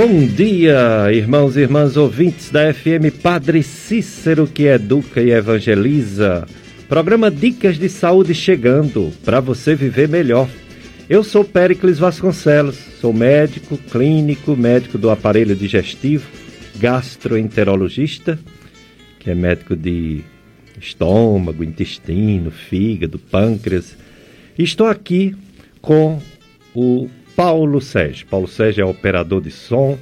Bom dia, irmãos e irmãs ouvintes da FM Padre Cícero que educa e evangeliza. Programa Dicas de Saúde chegando para você viver melhor. Eu sou Péricles Vasconcelos, sou médico clínico, médico do aparelho digestivo, gastroenterologista, que é médico de estômago, intestino, fígado, pâncreas. Estou aqui com o Paulo Sérgio. Paulo Sérgio é operador de som,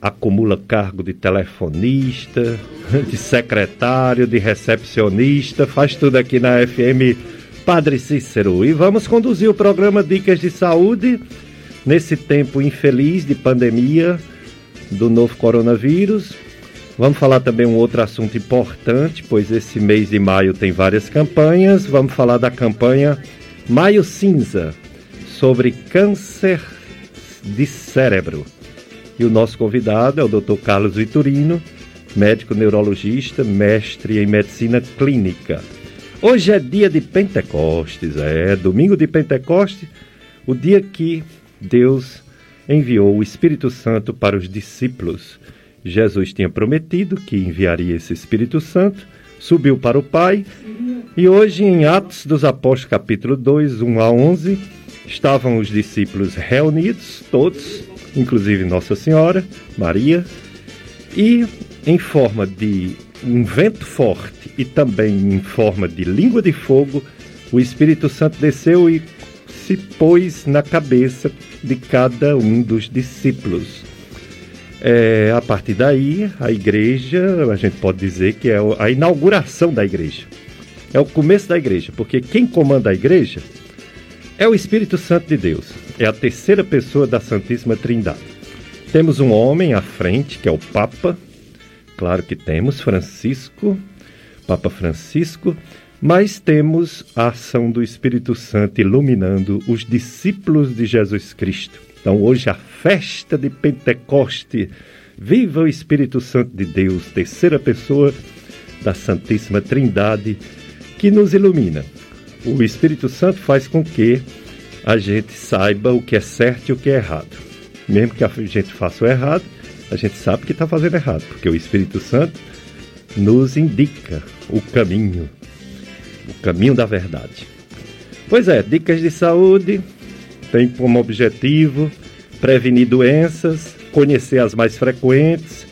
acumula cargo de telefonista, de secretário, de recepcionista, faz tudo aqui na FM Padre Cícero. E vamos conduzir o programa Dicas de Saúde nesse tempo infeliz de pandemia do novo coronavírus. Vamos falar também um outro assunto importante, pois esse mês de maio tem várias campanhas. Vamos falar da campanha Maio Cinza, sobre câncer de cérebro. E o nosso convidado é o Dr. Carlos Vitorino, médico neurologista, mestre em medicina clínica. Hoje é dia de Pentecostes, é domingo de Pentecostes, o dia que Deus enviou o Espírito Santo para os discípulos. Jesus tinha prometido que enviaria esse Espírito Santo, subiu para o Pai, e hoje em Atos dos Apóstolos, capítulo 2, 1 a 11, estavam os discípulos reunidos, todos, inclusive Nossa Senhora, Maria, e em forma de um vento forte e também em forma de língua de fogo, o Espírito Santo desceu e se pôs na cabeça de cada um dos discípulos. É, a partir daí, a igreja, a gente pode dizer que é a inauguração da igreja. É o começo da igreja, porque quem comanda a igreja é o Espírito Santo de Deus. É a terceira pessoa da Santíssima Trindade. Temos um homem à frente, que é o Papa. Claro que temos Francisco, Papa Francisco, mas temos a ação do Espírito Santo iluminando os discípulos de Jesus Cristo. Então, hoje, a festa de Pentecoste. Viva o Espírito Santo de Deus, terceira pessoa da Santíssima Trindade, que nos ilumina o Espírito Santo faz com que a gente saiba o que é certo e o que é errado. Mesmo que a gente faça o errado, a gente sabe que está fazendo errado, porque o Espírito Santo nos indica o caminho, o caminho da verdade. Pois é, dicas de saúde tem como objetivo prevenir doenças, conhecer as mais frequentes,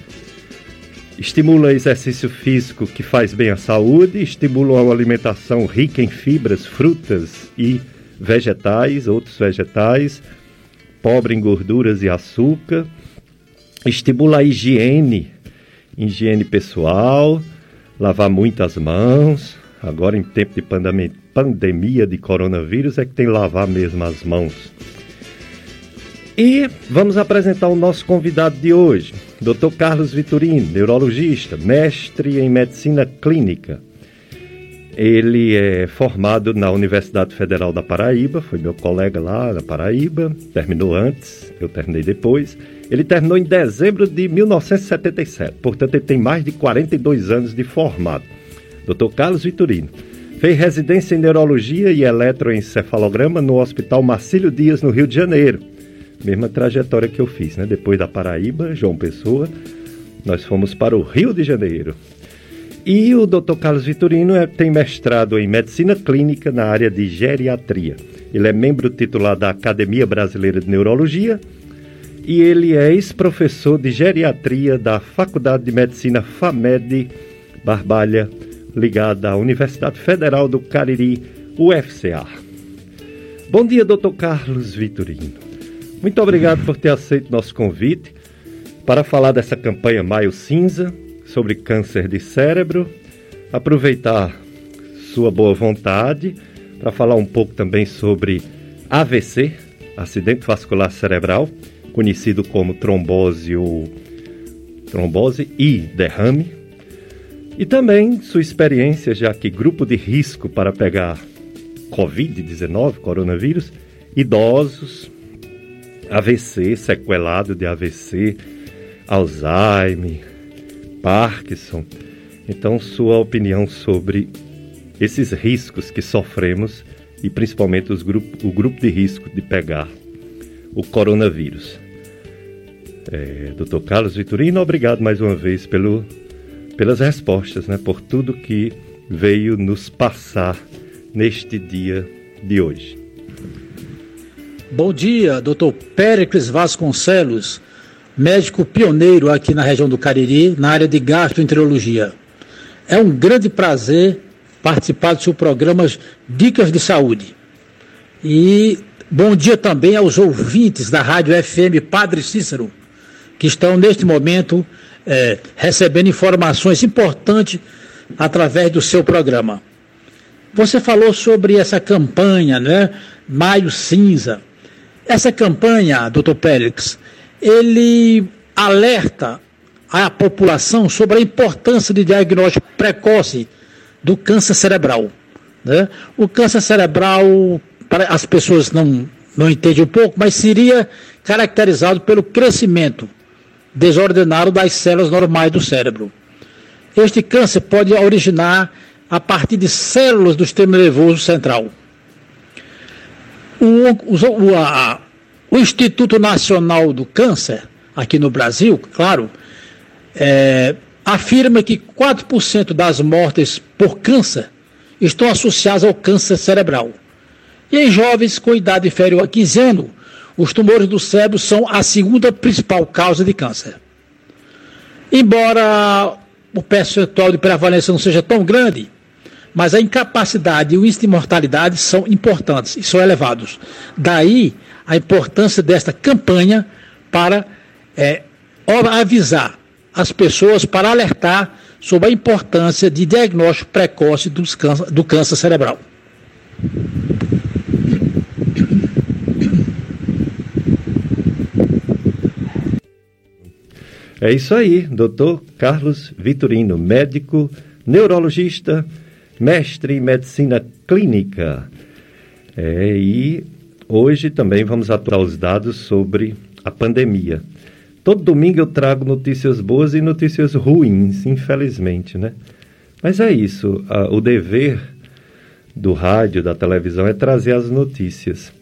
Estimula exercício físico que faz bem à saúde, estimula uma alimentação rica em fibras, frutas e vegetais, outros vegetais, pobre em gorduras e açúcar. Estimula a higiene, higiene pessoal, lavar muitas mãos. Agora, em tempo de pandemia de coronavírus, é que tem que lavar mesmo as mãos. E vamos apresentar o nosso convidado de hoje, Dr. Carlos Vitorino, neurologista, mestre em medicina clínica. Ele é formado na Universidade Federal da Paraíba, foi meu colega lá na Paraíba, terminou antes, eu terminei depois. Ele terminou em dezembro de 1977, portanto ele tem mais de 42 anos de formado. Dr. Carlos Vitorino. Fez residência em neurologia e eletroencefalograma no Hospital Marcílio Dias, no Rio de Janeiro mesma trajetória que eu fiz, né? Depois da Paraíba, João Pessoa, nós fomos para o Rio de Janeiro. E o Dr. Carlos Vitorino é, tem mestrado em medicina clínica na área de geriatria. Ele é membro titular da Academia Brasileira de Neurologia e ele é ex-professor de geriatria da Faculdade de Medicina FAMED Barbalha, ligada à Universidade Federal do Cariri, UFCA. Bom dia, Dr. Carlos Vitorino. Muito obrigado por ter aceito nosso convite para falar dessa campanha Maio Cinza sobre câncer de cérebro. Aproveitar sua boa vontade para falar um pouco também sobre AVC, acidente vascular cerebral, conhecido como trombose ou trombose e derrame. E também sua experiência, já que grupo de risco para pegar COVID-19, coronavírus, idosos, AVC, sequelado de AVC, Alzheimer, Parkinson. Então, sua opinião sobre esses riscos que sofremos e principalmente o grupo de risco de pegar o coronavírus. É, Dr. Carlos Vitorino, obrigado mais uma vez pelo, pelas respostas, né, por tudo que veio nos passar neste dia de hoje. Bom dia, Dr. Péricles Vasconcelos, médico pioneiro aqui na região do Cariri, na área de gastroenterologia. É um grande prazer participar do seu programa Dicas de Saúde. E bom dia também aos ouvintes da Rádio FM Padre Cícero, que estão neste momento é, recebendo informações importantes através do seu programa. Você falou sobre essa campanha, né? Maio Cinza. Essa campanha, doutor Pérez, ele alerta a população sobre a importância de diagnóstico precoce do câncer cerebral. Né? O câncer cerebral, as pessoas não, não entendem um pouco, mas seria caracterizado pelo crescimento desordenado das células normais do cérebro. Este câncer pode originar a partir de células do sistema nervoso central. O, a, o Instituto Nacional do Câncer, aqui no Brasil, claro, é, afirma que 4% das mortes por câncer estão associadas ao câncer cerebral. E em jovens com idade inferior a 15 anos, os tumores do cérebro são a segunda principal causa de câncer. Embora o percentual de prevalência não seja tão grande, mas a incapacidade e o índice de mortalidade são importantes e são elevados. Daí a importância desta campanha para é, avisar as pessoas, para alertar sobre a importância de diagnóstico precoce câncer, do câncer cerebral. É isso aí, doutor Carlos Vitorino, médico, neurologista, mestre em medicina clínica. É, e hoje também vamos atuar os dados sobre a pandemia. Todo domingo eu trago notícias boas e notícias ruins, infelizmente, né? Mas é isso, a, o dever do rádio, da televisão é trazer as notícias.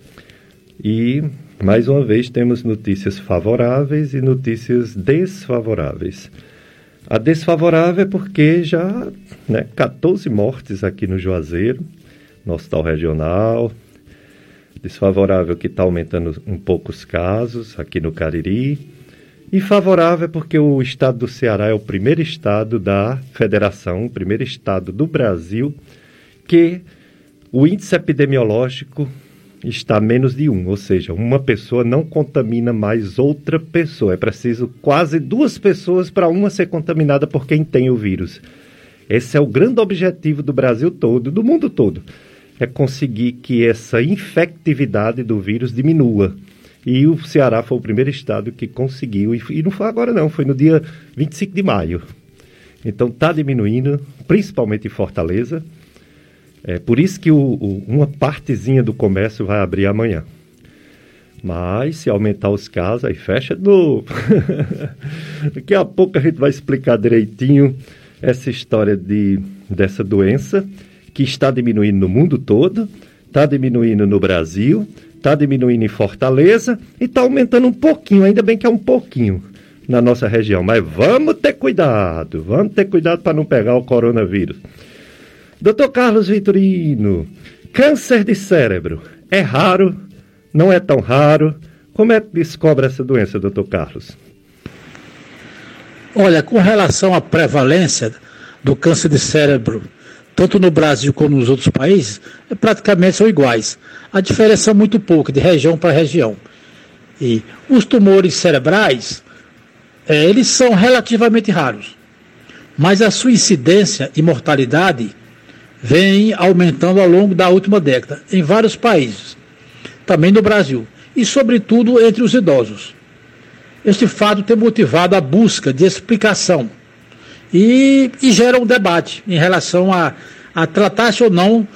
E mais uma vez temos notícias favoráveis e notícias desfavoráveis. A desfavorável é porque já né, 14 mortes aqui no Juazeiro, no hospital regional. Desfavorável que está aumentando um pouco os casos aqui no Cariri. E favorável porque o estado do Ceará é o primeiro estado da federação, o primeiro estado do Brasil que o índice epidemiológico está menos de um, ou seja, uma pessoa não contamina mais outra pessoa. É preciso quase duas pessoas para uma ser contaminada por quem tem o vírus. Esse é o grande objetivo do Brasil todo, do mundo todo, é conseguir que essa infectividade do vírus diminua. E o Ceará foi o primeiro estado que conseguiu, e não foi agora não, foi no dia 25 de maio. Então está diminuindo, principalmente em Fortaleza, é por isso que o, o, uma partezinha do comércio vai abrir amanhã. Mas se aumentar os casos, aí fecha novo. Daqui a pouco a gente vai explicar direitinho essa história de, dessa doença que está diminuindo no mundo todo, está diminuindo no Brasil, está diminuindo em Fortaleza e está aumentando um pouquinho, ainda bem que é um pouquinho na nossa região. Mas vamos ter cuidado, vamos ter cuidado para não pegar o coronavírus. Doutor Carlos Vitorino, câncer de cérebro é raro? Não é tão raro? Como é que descobre essa doença, doutor Carlos? Olha, com relação à prevalência do câncer de cérebro, tanto no Brasil como nos outros países, é praticamente são iguais. A diferença é muito pouco, de região para região. E os tumores cerebrais, é, eles são relativamente raros. Mas a sua incidência e mortalidade vem aumentando ao longo da última década em vários países, também no Brasil, e sobretudo entre os idosos. Este fato tem motivado a busca de explicação e, e gera um debate em relação a, a tratar-se ou não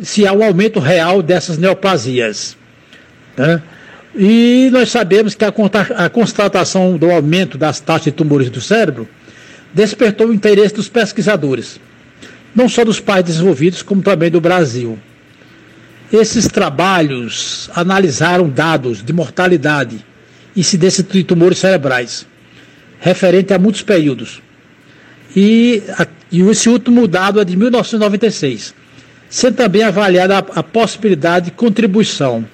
se há um aumento real dessas neoplasias. Né? E nós sabemos que a, a constatação do aumento das taxas de tumores do cérebro despertou o interesse dos pesquisadores não só dos países desenvolvidos, como também do Brasil. Esses trabalhos analisaram dados de mortalidade incidência de tumores cerebrais, referente a muitos períodos. E, a, e esse último dado é de 1996, sendo também avaliada a, a possibilidade de contribuição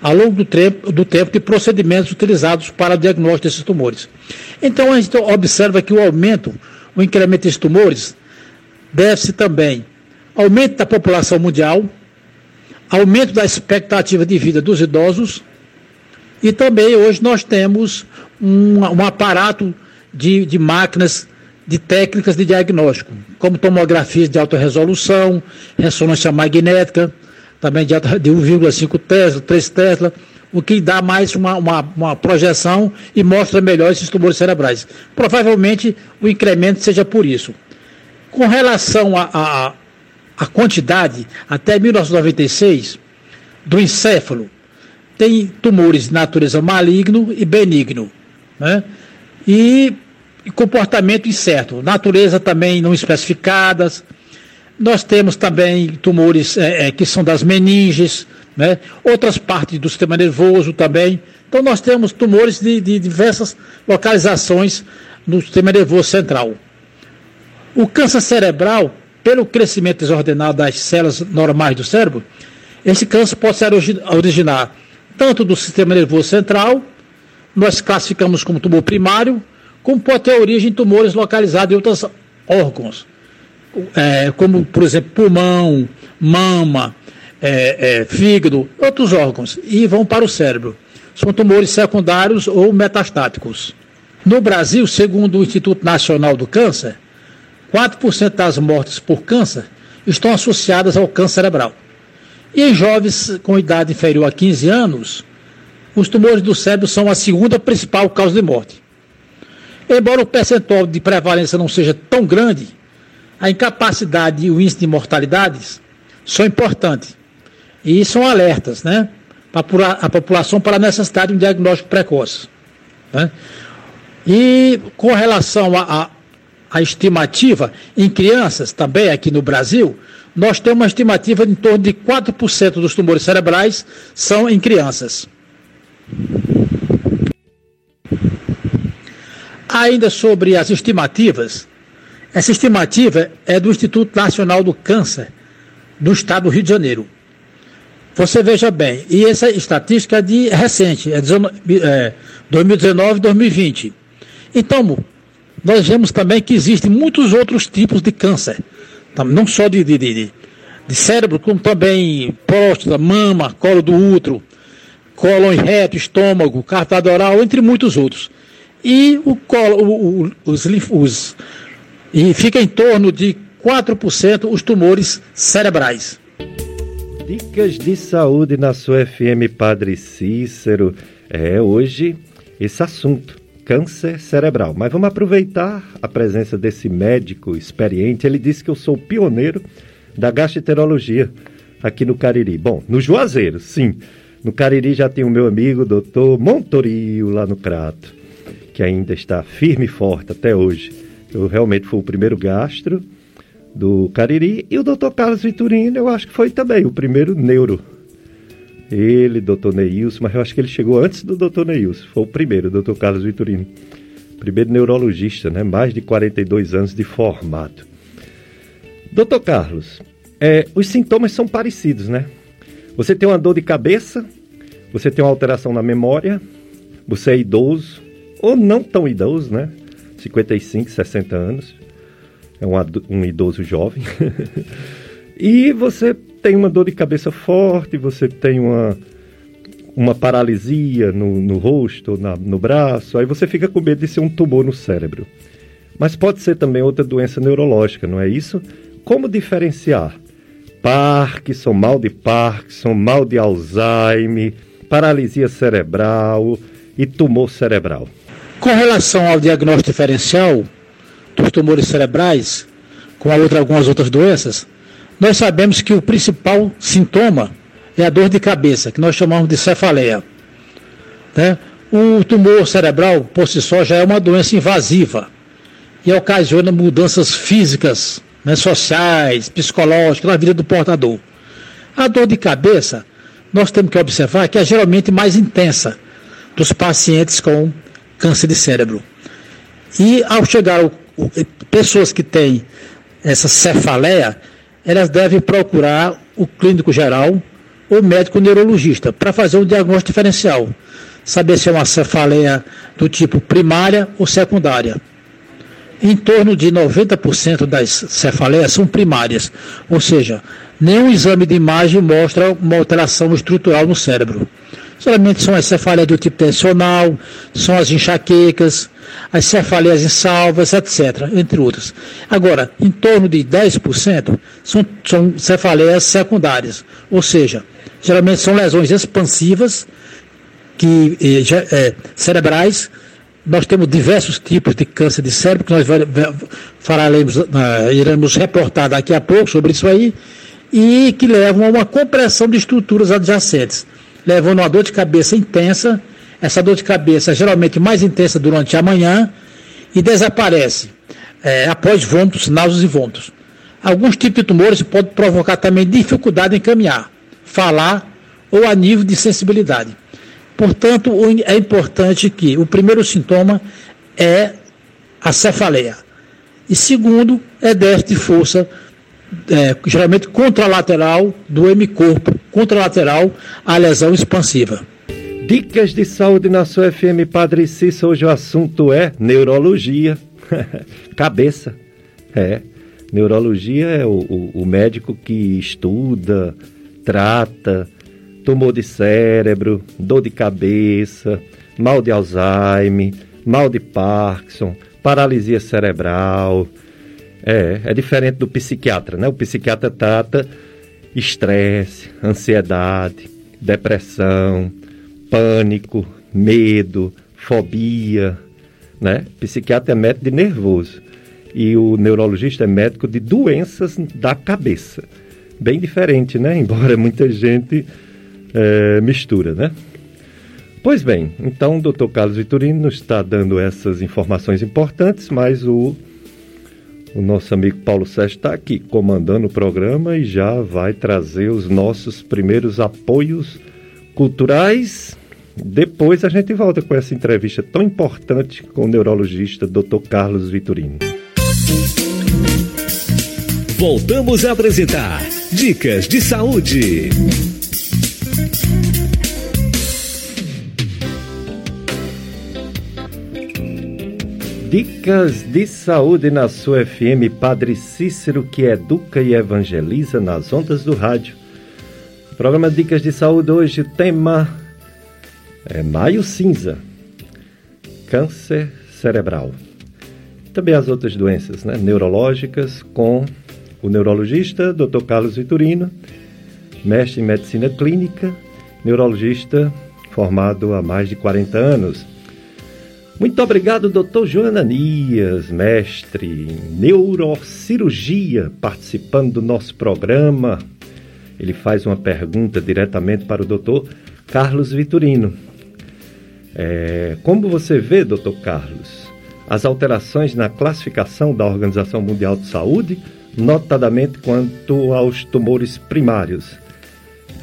ao longo do tempo, do tempo de procedimentos utilizados para o diagnóstico desses tumores. Então a gente observa que o aumento, o incremento desses tumores, deve-se também aumento da população mundial, aumento da expectativa de vida dos idosos e também hoje nós temos um, um aparato de, de máquinas, de técnicas de diagnóstico, como tomografias de alta resolução, ressonância magnética, também de, de 1,5 Tesla, 3 Tesla, o que dá mais uma, uma, uma, projeção e mostra melhor esses tumores cerebrais. Provavelmente o incremento seja por isso. Com relação à quantidade, até 1996, do encéfalo, tem tumores de natureza maligno e benigno. Né? E, e comportamento incerto, natureza também não especificadas, nós temos também tumores é, é, que são das meninges, né? outras partes do sistema nervoso também. Então nós temos tumores de, de diversas localizações no sistema nervoso central. O câncer cerebral, pelo crescimento desordenado das células normais do cérebro, esse câncer pode se originar tanto do sistema nervoso central, nós classificamos como tumor primário, como pode ter origem em tumores localizados em outros órgãos é, como, por exemplo, pulmão, mama, é, é, fígado, outros órgãos, e vão para o cérebro. São tumores secundários ou metastáticos. No Brasil, segundo o Instituto Nacional do Câncer, 4% das mortes por câncer estão associadas ao câncer cerebral. E em jovens com idade inferior a 15 anos, os tumores do cérebro são a segunda principal causa de morte. Embora o percentual de prevalência não seja tão grande, a incapacidade e o índice de mortalidades são importantes. E são alertas, né? Para a população para a necessidade de um diagnóstico precoce. Né? E com relação à estimativa em crianças, também aqui no Brasil, nós temos uma estimativa de em torno de 4% dos tumores cerebrais são em crianças. Ainda sobre as estimativas, essa estimativa é do Instituto Nacional do Câncer do Estado do Rio de Janeiro. Você veja bem, e essa estatística é de recente, é, é 2019 2020. Então, nós vemos também que existem muitos outros tipos de câncer, não só de, de, de, de cérebro, como também próstata, mama, colo do útero, colo reto, estômago, cartado oral, entre muitos outros. E o colo, o, o, os, os e fica em torno de 4% os tumores cerebrais. Dicas de saúde na sua FM Padre Cícero. É hoje esse assunto, câncer cerebral. Mas vamos aproveitar a presença desse médico experiente. Ele disse que eu sou pioneiro da gastroenterologia aqui no Cariri. Bom, no Juazeiro, sim. No Cariri já tem o meu amigo, doutor Montorio, lá no Crato, que ainda está firme e forte até hoje. Eu realmente fui o primeiro gastro do Cariri e o doutor Carlos Vitorino, eu acho que foi também o primeiro neuro. Ele, doutor Neilson, mas eu acho que ele chegou antes do doutor Neilson, foi o primeiro, doutor Carlos Vitorino. Primeiro neurologista, né? Mais de 42 anos de formado. Doutor Carlos, é, os sintomas são parecidos, né? Você tem uma dor de cabeça, você tem uma alteração na memória, você é idoso, ou não tão idoso, né? 55, 60 anos. É um, um idoso jovem. e você tem uma dor de cabeça forte, você tem uma, uma paralisia no, no rosto, na, no braço, aí você fica com medo de ser um tumor no cérebro. Mas pode ser também outra doença neurológica, não é isso? Como diferenciar? Parkinson, mal de Parkinson, mal de Alzheimer, paralisia cerebral e tumor cerebral. Com relação ao diagnóstico diferencial dos tumores cerebrais, com outra, algumas outras doenças, nós sabemos que o principal sintoma é a dor de cabeça, que nós chamamos de cefaleia. Né? O tumor cerebral, por si só, já é uma doença invasiva e ocasiona mudanças físicas, né, sociais, psicológicas na vida do portador. A dor de cabeça, nós temos que observar que é geralmente mais intensa dos pacientes com câncer de cérebro. E ao chegar o, o, pessoas que têm essa cefaleia, elas devem procurar o clínico geral ou médico neurologista para fazer um diagnóstico diferencial, saber se é uma cefaleia do tipo primária ou secundária. Em torno de 90% das cefaleias são primárias, ou seja, nenhum exame de imagem mostra uma alteração estrutural no cérebro. Geralmente são as cefaleias do tipo tensional, são as enxaquecas, as cefaleias insalvas, etc., entre outras. Agora, em torno de 10% são, são cefaleias secundárias, ou seja, geralmente são lesões expansivas que, eh, cerebrais. Nós temos diversos tipos de câncer de cérebro, que nós falaremos, uh, iremos reportar daqui a pouco sobre isso aí, e que levam a uma compressão de estruturas adjacentes, levando a uma dor de cabeça intensa essa dor de cabeça geralmente mais intensa durante a manhã e desaparece é, após vômitos, náuseas e vômitos. Alguns tipos de tumores podem provocar também dificuldade em caminhar, falar ou a nível de sensibilidade. Portanto, é importante que o primeiro sintoma é a cefaleia. E segundo, é déficit de força, é, geralmente contralateral do hemicorpo, contralateral à lesão expansiva. Dicas de saúde na sua FM Padre Cícero. Hoje o assunto é neurologia. Cabeça. É. Neurologia é o, o, o, médico que estuda, trata tumor de cérebro, dor de cabeça, mal de Alzheimer, mal de Parkinson, paralisia cerebral. É, é diferente do psiquiatra, né? O psiquiatra trata estresse, ansiedade, depressão, pânico, medo, fobia, né? Psiquiatra é médico de nervoso e o neurologista é médico de doenças da cabeça. Bem diferente, né? Embora muita gente é, mistura, né? Pois bem, então o Dr. Carlos Vitorino nos está dando essas informações importantes, mas o, o nosso amigo Paulo Sérgio está aqui comandando o programa e já vai trazer os nossos primeiros apoios culturais depois a gente volta com essa entrevista tão importante com o neurologista Dr. Carlos Vitorino. Voltamos a apresentar Dicas de Saúde. Dicas de saúde na sua FM Padre Cícero, que educa e evangeliza nas ondas do rádio. Programa Dicas de Saúde hoje, tema é maio cinza, câncer cerebral. Também as outras doenças né, neurológicas com o neurologista Dr. Carlos Vitorino, mestre em medicina clínica, neurologista formado há mais de 40 anos. Muito obrigado, Dr. Joananias, mestre em neurocirurgia, participando do nosso programa. Ele faz uma pergunta diretamente para o Dr. Carlos Vitorino. É, como você vê, doutor Carlos, as alterações na classificação da Organização Mundial de Saúde, notadamente quanto aos tumores primários,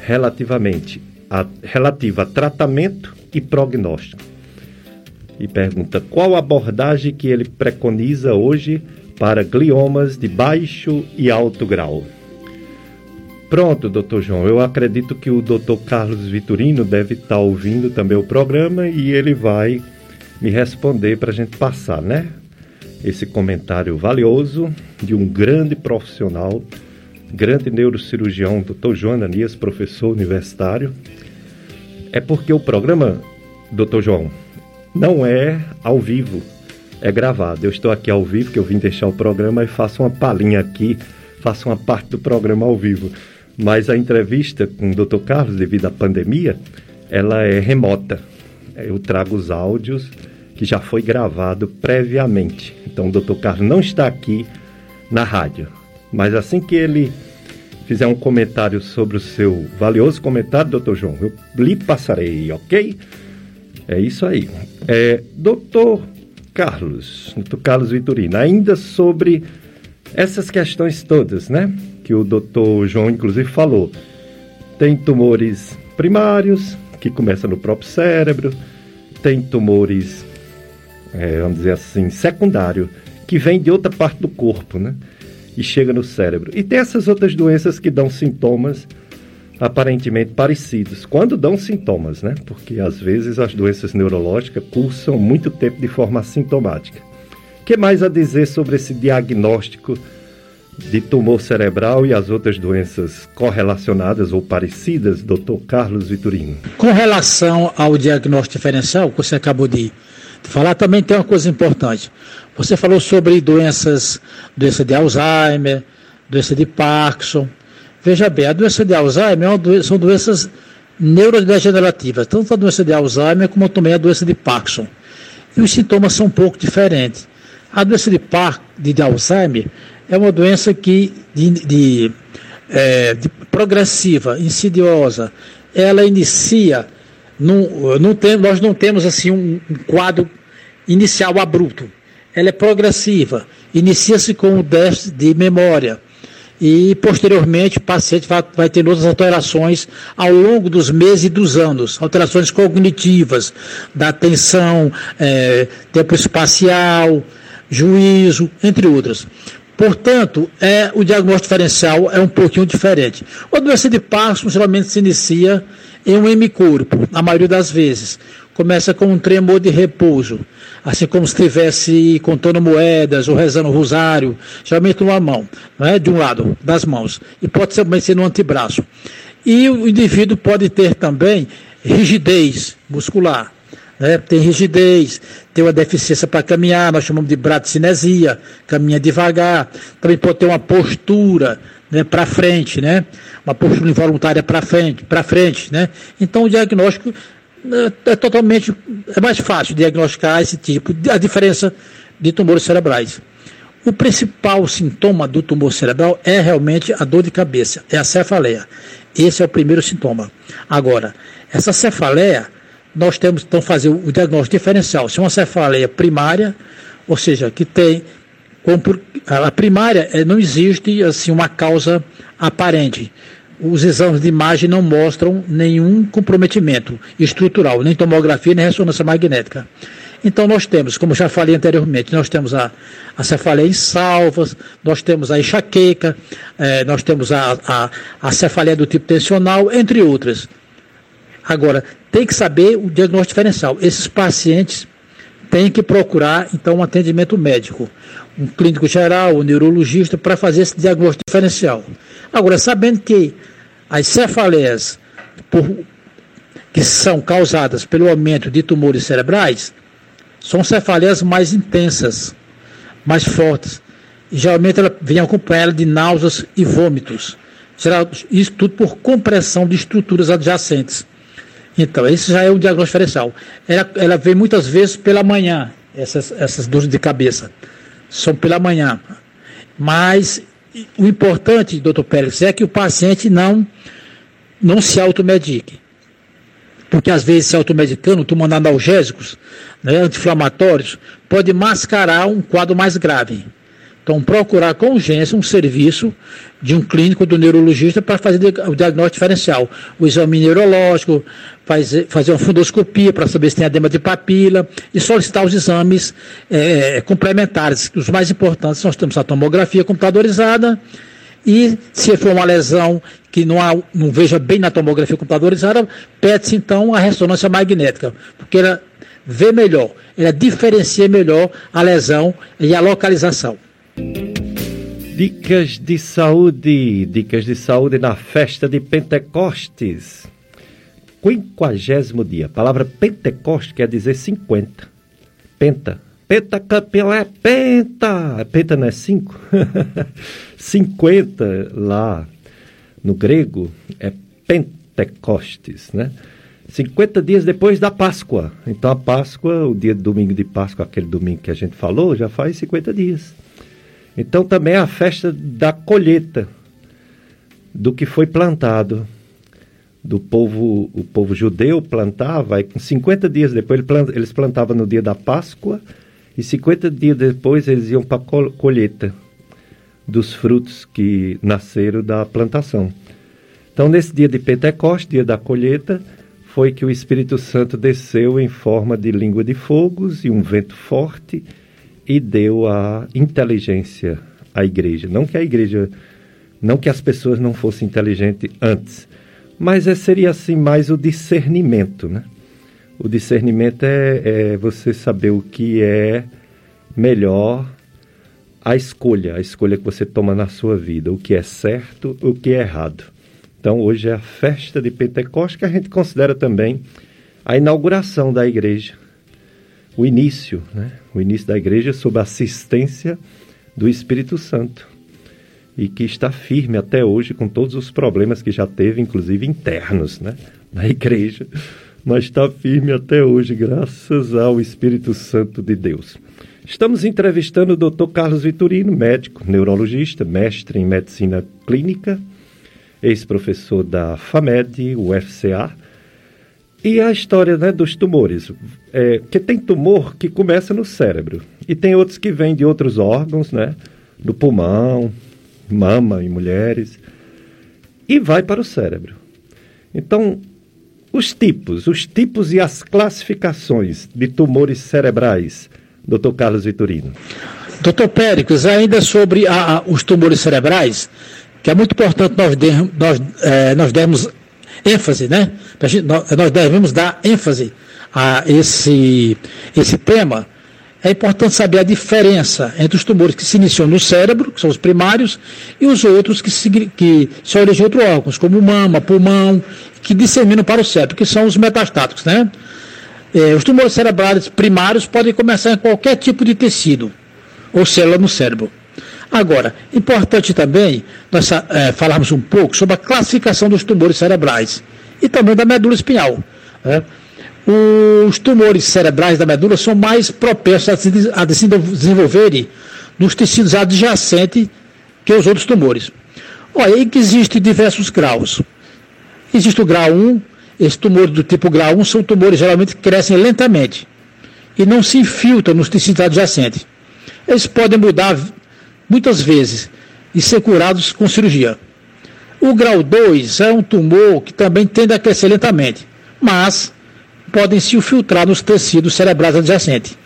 relativamente a, relativa a tratamento e prognóstico? E pergunta qual abordagem que ele preconiza hoje para gliomas de baixo e alto grau. Pronto, doutor João. Eu acredito que o doutor Carlos Vitorino deve estar ouvindo também o programa e ele vai me responder para a gente passar, né? Esse comentário valioso de um grande profissional, grande neurocirurgião, doutor João Anias, professor universitário. É porque o programa, doutor João, não é ao vivo, é gravado. Eu estou aqui ao vivo, que eu vim deixar o programa e faço uma palhinha aqui, faço uma parte do programa ao vivo mas a entrevista com o Dr. Carlos, devido à pandemia, ela é remota. Eu trago os áudios que já foi gravado previamente. Então o Dr. Carlos não está aqui na rádio, mas assim que ele fizer um comentário sobre o seu valioso comentário, Dr. João, eu lhe passarei, ok? É isso aí. É, doutor Carlos, doutor Carlos Vitorino, ainda sobre essas questões todas, né? que o doutor João, inclusive, falou. Tem tumores primários, que começam no próprio cérebro, tem tumores, é, vamos dizer assim, secundário, que vem de outra parte do corpo, né? E chega no cérebro. E tem essas outras doenças que dão sintomas aparentemente parecidos, quando dão sintomas, né? Porque às vezes as doenças neurológicas cursam muito tempo de forma assintomática. O que mais a dizer sobre esse diagnóstico de tumor cerebral e as outras doenças correlacionadas ou parecidas, doutor Carlos Vitorino? Com relação ao diagnóstico diferencial, que você acabou de falar, também tem uma coisa importante. Você falou sobre doenças, doença de Alzheimer, doença de Parkinson. Veja bem, a doença de Alzheimer é doença, são doenças neurodegenerativas, tanto a doença de Alzheimer como também a doença de Parkinson. E os sintomas são um pouco diferentes. A doença de, Par, de Alzheimer é uma doença que de, de, é, de progressiva, insidiosa. Ela inicia, num, não tem, nós não temos assim um, um quadro inicial abrupto. Ela é progressiva, inicia-se com o déficit de memória e posteriormente o paciente vai, vai ter outras alterações ao longo dos meses e dos anos, alterações cognitivas, da atenção, é, tempo espacial, juízo, entre outras. Portanto, é, o diagnóstico diferencial é um pouquinho diferente. A doença de Parkinson geralmente se inicia em um hemicorpo, a maioria das vezes. Começa com um tremor de repouso, assim como se estivesse contando moedas ou rezando o rosário, geralmente numa mão, é? de um lado das mãos, e pode também ser no antebraço. E o indivíduo pode ter também rigidez muscular, né? tem rigidez, tem uma deficiência para caminhar, nós chamamos de bradicinesia, caminha devagar, também pode ter uma postura né, para frente, né? uma postura involuntária para frente, para frente. Né? Então o diagnóstico é, é totalmente, é mais fácil diagnosticar esse tipo, a diferença de tumores cerebrais. O principal sintoma do tumor cerebral é realmente a dor de cabeça, é a cefaleia. Esse é o primeiro sintoma. Agora, essa cefaleia nós temos então fazer o diagnóstico diferencial. Se é uma cefaleia primária, ou seja, que tem a primária eh, não existe assim uma causa aparente. Os exames de imagem não mostram nenhum comprometimento estrutural, nem tomografia, nem ressonância magnética. Então nós temos, como já falei anteriormente, nós temos a, a cefaleia em salvas, nós temos a enxaqueca, eh, nós temos a, a, a cefaleia do tipo tensional, entre outras. Agora, tem que saber o diagnóstico diferencial. Esses pacientes têm que procurar, então, um atendimento médico, um clínico geral, um neurologista, para fazer esse diagnóstico diferencial. Agora, sabendo que as cefaleias por, que são causadas pelo aumento de tumores cerebrais são cefaleias mais intensas, mais fortes. E geralmente ela vem acompanhada de náuseas e vômitos. Isso tudo por compressão de estruturas adjacentes. Então, esse já é o diagnóstico diferencial. Ela, ela vem muitas vezes pela manhã, essas, essas dores de cabeça. São pela manhã. Mas o importante, doutor Pérez, é que o paciente não, não se automedique. Porque às vezes se automedicando, tomando analgésicos, né, anti-inflamatórios, pode mascarar um quadro mais grave. Então, procurar com urgência um serviço de um clínico, do neurologista, para fazer o diagnóstico diferencial. O exame neurológico, fazer, fazer uma fundoscopia para saber se tem edema de papila e solicitar os exames é, complementares. Os mais importantes, nós temos a tomografia computadorizada e, se for uma lesão que não, há, não veja bem na tomografia computadorizada, pede-se então a ressonância magnética, porque ela vê melhor, ela diferencia melhor a lesão e a localização. Dicas de saúde, dicas de saúde na festa de Pentecostes. Quinquagésimo dia. A palavra Pentecoste quer dizer 50. Penta. Penta é penta. Penta não é 5? 50 lá no grego é Pentecostes, né? 50 dias depois da Páscoa. Então a Páscoa, o dia do domingo de Páscoa, aquele domingo que a gente falou, já faz 50 dias. Então também é a festa da colheita do que foi plantado. Do povo, o povo judeu plantava, e com 50 dias depois eles plantavam no dia da Páscoa, e 50 dias depois eles iam para a colheita dos frutos que nasceram da plantação. Então, nesse dia de Pentecostes, dia da colheita, foi que o Espírito Santo desceu em forma de língua de fogos e um vento forte e deu a inteligência à igreja. Não que a igreja, não que as pessoas não fossem inteligentes antes, mas é, seria assim mais o discernimento, né? O discernimento é, é você saber o que é melhor a escolha, a escolha que você toma na sua vida, o que é certo, o que é errado. Então, hoje é a festa de Pentecostes, que a gente considera também a inauguração da igreja, o início, né? o início da igreja sob a assistência do Espírito Santo e que está firme até hoje com todos os problemas que já teve, inclusive internos, né? na igreja, mas está firme até hoje, graças ao Espírito Santo de Deus. Estamos entrevistando o Dr. Carlos Vitorino, médico, neurologista, mestre em medicina clínica, ex-professor da FAMED, UFCA, e a história né, dos tumores. É, que tem tumor que começa no cérebro e tem outros que vêm de outros órgãos, né? Do pulmão, mama em mulheres, e vai para o cérebro. Então, os tipos, os tipos e as classificações de tumores cerebrais, doutor Carlos Vitorino. Doutor Péricles, ainda sobre a, a, os tumores cerebrais, que é muito importante nós, de, nós, é, nós dermos ênfase, né? Nós devemos dar ênfase a esse, esse tema. É importante saber a diferença entre os tumores que se iniciam no cérebro, que são os primários, e os outros que se, que se originam em outros órgãos, como mama, pulmão, que disseminam para o cérebro, que são os metastáticos, né? É, os tumores cerebrais primários podem começar em qualquer tipo de tecido ou célula no cérebro. Agora, importante também nós é, falarmos um pouco sobre a classificação dos tumores cerebrais e também da medula espinhal. Né? Os tumores cerebrais da medula são mais propensos a se, desenvolverem nos tecidos adjacentes que os outros tumores. Olha, aí que existem diversos graus. Existe o grau 1, esses tumores do tipo grau 1 são tumores geralmente crescem lentamente e não se infiltram nos tecidos adjacentes. Eles podem mudar muitas vezes, e ser curados com cirurgia. O grau 2 é um tumor que também tende a crescer lentamente, mas podem se infiltrar nos tecidos cerebrais adjacentes.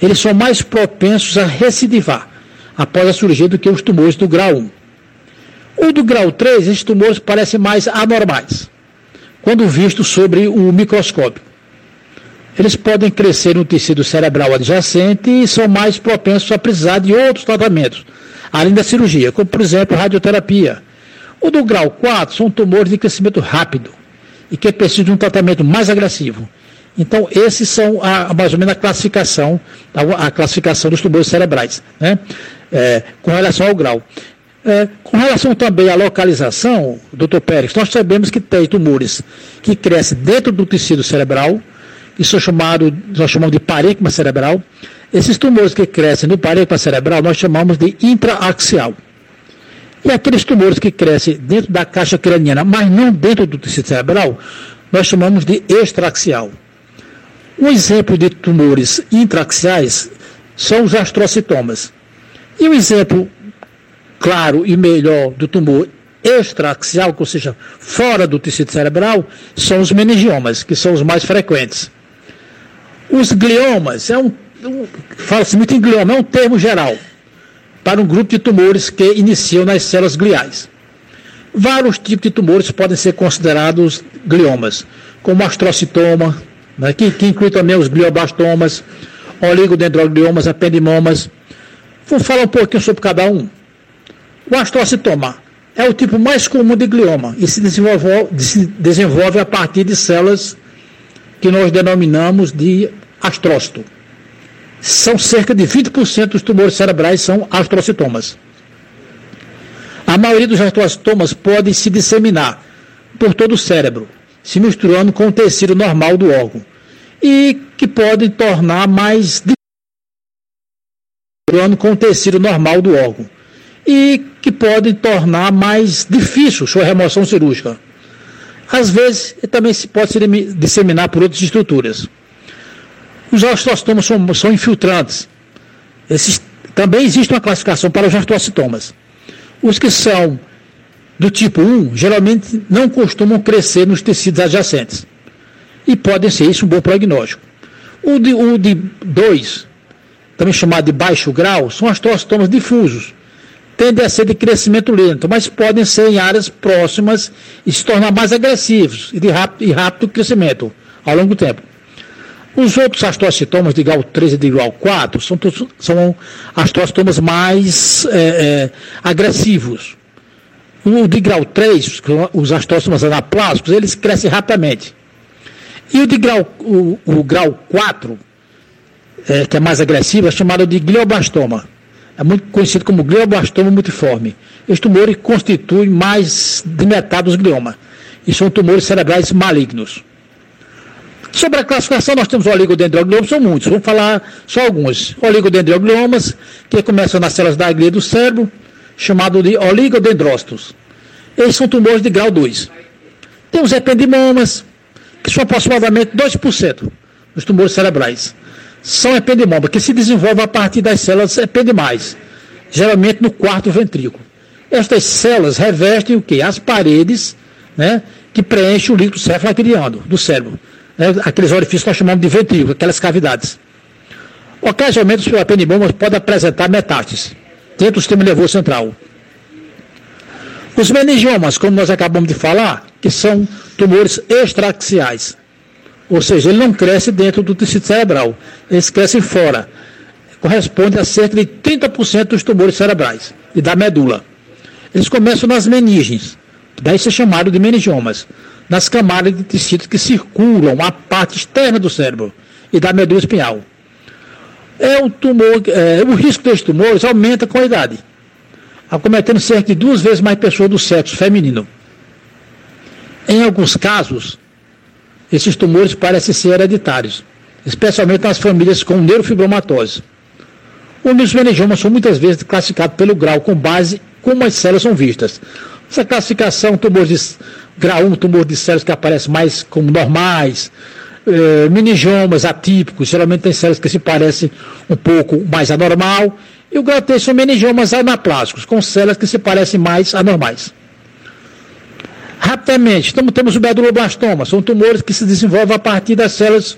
Eles são mais propensos a recidivar após a cirurgia do que os tumores do grau 1. O do grau 3, esses tumores parecem mais anormais, quando vistos sobre o microscópio. Eles podem crescer no tecido cerebral adjacente e são mais propensos a precisar de outros tratamentos, além da cirurgia, como por exemplo radioterapia. O do grau 4 são tumores de crescimento rápido e que precisam de um tratamento mais agressivo. Então, esses são a, mais ou menos a classificação, a, a classificação dos tumores cerebrais, né? É, com relação ao grau. É, com relação também à localização, doutor Pérez, nós sabemos que tem tumores que crescem dentro do tecido cerebral, isso é chamado, nós chamamos de parênquima cerebral. Esses tumores que crescem no parênquima cerebral nós chamamos de intraaxial. E aqueles tumores que crescem dentro da caixa craniana, mas não dentro do tecido cerebral, nós chamamos de extraaxial. Um exemplo de tumores intraaxiais são os astrocitomas. E um exemplo claro e melhor do tumor extraaxial, ou seja, fora do tecido cerebral, são os meningiomas, que são os mais frequentes. Os gliomas, é um, um fala-se muito em glioma, é um termo geral para um grupo de tumores que iniciam nas células gliais. Vários tipos de tumores podem ser considerados gliomas, como astrocitoma, né, que, que inclui também os glioblastomas, oligodendrogliomas, ependimomas. Vou falar um pouquinho sobre cada um. O astrocitoma é o tipo mais comum de glioma e se desenvolve, se desenvolve a partir de células que nós denominamos de astrócito. São cerca de 20% dos tumores cerebrais são astrocitomas. A maioria dos astrocitomas podem se disseminar por todo o cérebro, se misturando com o tecido normal do órgão, e que podem tornar mais misturando com o tecido normal do órgão, e que podem tornar mais difícil sua remoção cirúrgica. Às vezes, também se pode se disseminar por outras estruturas. Os osteostomas são, são infiltrantes. Esses, também existe uma classificação para os osteostomas. Os que são do tipo 1 geralmente não costumam crescer nos tecidos adjacentes. e podem ser isso um bom prognóstico. O de, o de 2, também chamado de baixo grau, são astrostomas difusos. Tendem a ser de crescimento lento, mas podem ser em áreas próximas e se tornar mais agressivos e de rápido, e rápido crescimento ao longo do tempo. Os outros astrocitomas de grau 3 e de grau 4 são, são astrocitomas mais é, é, agressivos. O de grau 3, os astrocitomas anaplásicos, eles crescem rapidamente. E o de grau, o, o grau 4, é, que é mais agressivo, é chamado de glioblastoma. É muito conhecido como glioblastoma multiforme. Esse tumor constitui mais de metade dos gliomas. E são tumores cerebrais malignos. Sobre a classificação, nós temos oligodendrogliomas, são muitos, vamos falar só alguns. Oligodendrogliomas, que começam nas células da glia do cérebro, chamado de oligodendrócitos. Esses são tumores de grau 2. Tem os ependimomas, que são aproximadamente 2% dos tumores cerebrais. São ependimomas, que se desenvolvem a partir das células ependimais, geralmente no quarto ventrículo. Estas células revestem o que? As paredes né, que preenchem o líquido cefalocriano do cérebro né, aqueles orifícios que nós chamamos de ventrículo, aquelas cavidades. Ocasionalmente, os ependimomas podem apresentar metástase dentro do sistema nervoso central. Os meningiomas, como nós acabamos de falar, que são tumores extraaxiais. Ou seja, ele não cresce dentro do tecido cerebral, eles crescem fora. Corresponde a cerca de 30% dos tumores cerebrais e da medula. Eles começam nas meninges, daí ser chamado de meningiomas nas camadas de tecidos que circulam a parte externa do cérebro e da medula espinhal. É o tumor, é, o risco desses tumores aumenta com a idade, acometendo cerca de duas vezes mais pessoas do sexo feminino. Em alguns casos, esses tumores parecem ser hereditários, especialmente nas famílias com neurofibromatose. Os meningiomas são muitas vezes classificados pelo grau com base como as células são vistas. Essa classificação, tumores grau 1, tumor de células que aparecem mais como normais, eh, atípicos, geralmente tem células que se parecem um pouco mais anormal, e o grau 3 são meningiomas anaplásicos, com células que se parecem mais anormais. Rapidamente, então, temos o meduloblastoma, são tumores que se desenvolvem a partir das células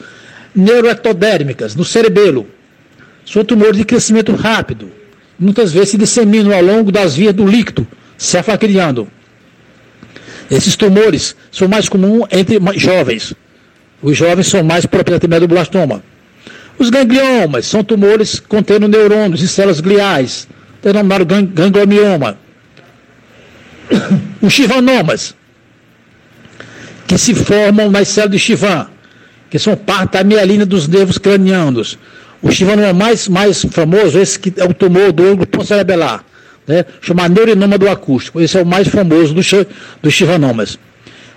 neuroectodérmicas, no cerebelo. São tumores de crescimento rápido, muitas vezes se disseminam ao longo das vias do líquido cefalocriano. Esses tumores são mais comuns entre jovens. Os jovens são mais propensos a meduloblastoma. Os gangliomas são tumores contendo neurônios e células gliais, denominado gangliomioma. Os chivanomas, que se formam nas células de Chivan, que são parte da mielina dos nervos cranianos. O chivanoma mais, mais famoso, esse que é o tumor do ângulo cerebelar né, chamado neurinoma do acústico. Esse é o mais famoso dos, dos chivanomas.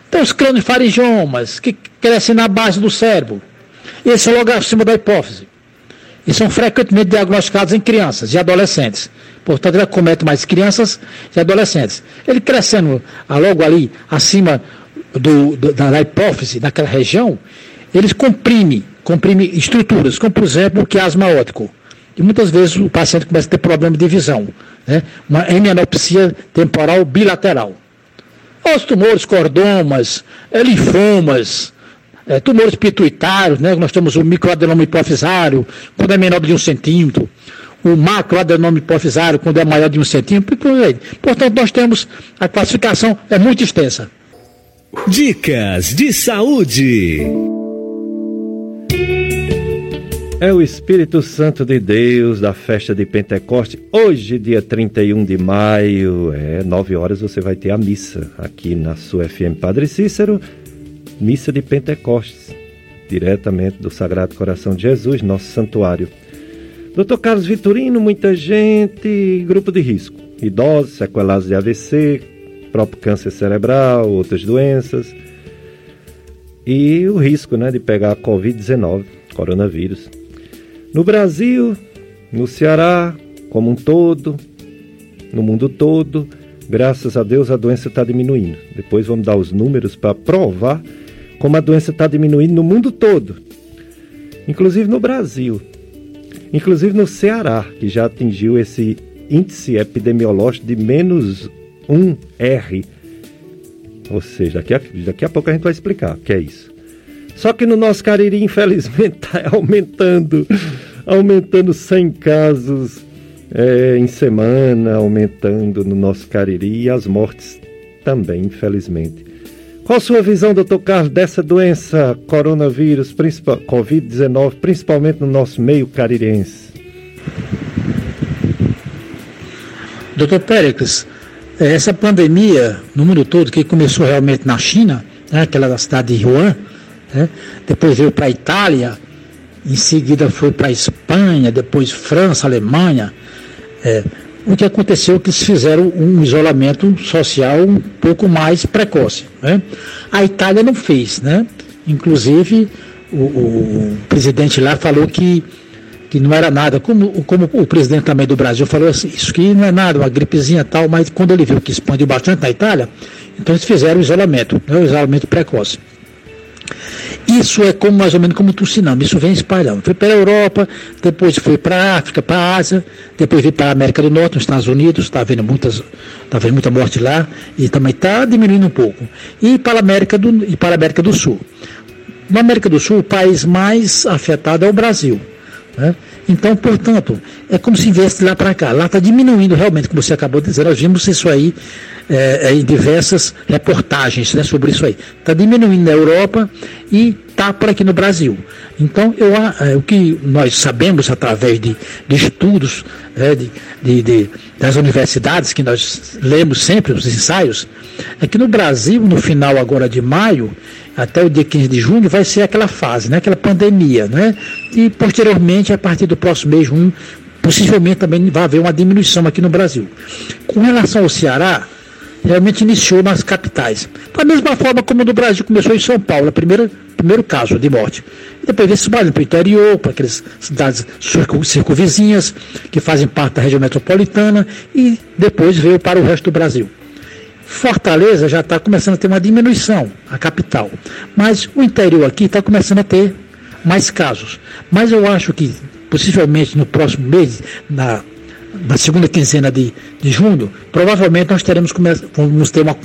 Então, os craniofaringiomas, que crescem na base do cérebro. Esse é logo acima da hipófise. E são frequentemente diagnosticados em crianças e adolescentes. Portanto, ele acomete mais crianças e adolescentes. Ele crescendo ah, logo ali acima do, do, da, hipófise, naquela região, eles comprime, comprime estruturas, como por exemplo o quiasma óptico. E muitas vezes o paciente começa a ter problema de visão né? uma hemianopsia temporal bilateral. Os tumores cordomas, é, linfomas, é, tumores pituitários, né? nós temos o microadenoma hipofisário, quando é menor de um centímetro, o macroadenoma hipofisário, quando é maior de um centímetro, Portanto, nós temos, a classificação é muito extensa. Dicas de saúde. É o Espírito Santo de Deus da festa de Pentecoste. Hoje, dia 31 de maio, é 9 horas você vai ter a missa aqui na sua FM Padre Cícero, missa de Pentecostes, diretamente do Sagrado Coração de Jesus, nosso santuário. Doutor Carlos Vitorino, muita gente, grupo de risco, idosos, sequelados de AVC, próprio câncer cerebral, outras doenças. E o risco né, de pegar a Covid-19, coronavírus. No Brasil, no Ceará, como um todo, no mundo todo, graças a Deus a doença está diminuindo. Depois vamos dar os números para provar como a doença está diminuindo no mundo todo, inclusive no Brasil, inclusive no Ceará, que já atingiu esse índice epidemiológico de menos 1 R. Ou seja, daqui a, daqui a pouco a gente vai explicar o que é isso. Só que no nosso Cariri, infelizmente, está aumentando, aumentando 100 casos é, em semana, aumentando no nosso Cariri e as mortes também, infelizmente. Qual a sua visão, doutor Carlos, dessa doença coronavírus, Covid-19, principalmente no nosso meio carirense? Doutor Péricles, essa pandemia no mundo todo, que começou realmente na China, né, aquela da cidade de Wuhan, né, depois veio para a Itália, em seguida foi para a Espanha, depois França, Alemanha. É, o que aconteceu é que eles fizeram um isolamento social um pouco mais precoce. Né? A Itália não fez, né? Inclusive, o, o presidente lá falou que que não era nada, como, como o presidente também do Brasil falou assim, isso que não é nada, uma gripezinha tal, mas quando ele viu que expandiu bastante na Itália, então eles fizeram o isolamento, né, o isolamento precoce. Isso é como mais ou menos como tsunami, isso vem espalhando. Foi para a Europa, depois foi para a África, para a Ásia, depois veio para a América do Norte, nos Estados Unidos, está havendo muitas, está havendo muita morte lá, e também está diminuindo um pouco. E para a América do, e para a América do Sul. Na América do Sul, o país mais afetado é o Brasil. Né? Então, portanto, é como se viesse lá para cá. Lá está diminuindo realmente, como você acabou de dizer, nós vimos isso aí é, é, em diversas reportagens né, sobre isso aí. Está diminuindo na Europa e está por aqui no Brasil. Então, eu, é, o que nós sabemos através de, de estudos é, de, de, das universidades, que nós lemos sempre os ensaios, é que no Brasil, no final agora de maio, até o dia 15 de junho, vai ser aquela fase, né, aquela pandemia. Né? E posteriormente, a partir do próximo mês junho, possivelmente também vai haver uma diminuição aqui no Brasil. Com relação ao Ceará, realmente iniciou nas capitais. Da mesma forma como no Brasil começou em São Paulo, o primeiro, primeiro caso de morte. E depois veio espalhando para o interior, para aquelas cidades circunvizinhas, que fazem parte da região metropolitana, e depois veio para o resto do Brasil. Fortaleza já está começando a ter uma diminuição, a capital. Mas o interior aqui está começando a ter mais casos. Mas eu acho que, possivelmente no próximo mês, na, na segunda quinzena de, de junho, provavelmente nós teremos vamos ter uma,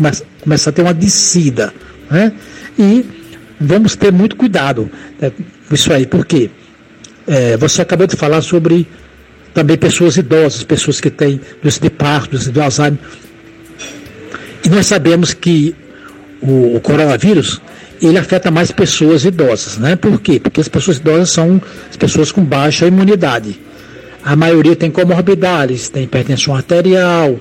começar a ter uma descida. Né? E vamos ter muito cuidado né, com isso aí, porque é, você acabou de falar sobre também pessoas idosas, pessoas que têm doença de parto, doença de Alzheimer. E nós sabemos que o, o, coronavírus ele afeta mais pessoas idosas, né? Por quê? Porque as pessoas idosas são as pessoas com baixa imunidade. A maioria tem comorbidades, tem hipertensão arterial,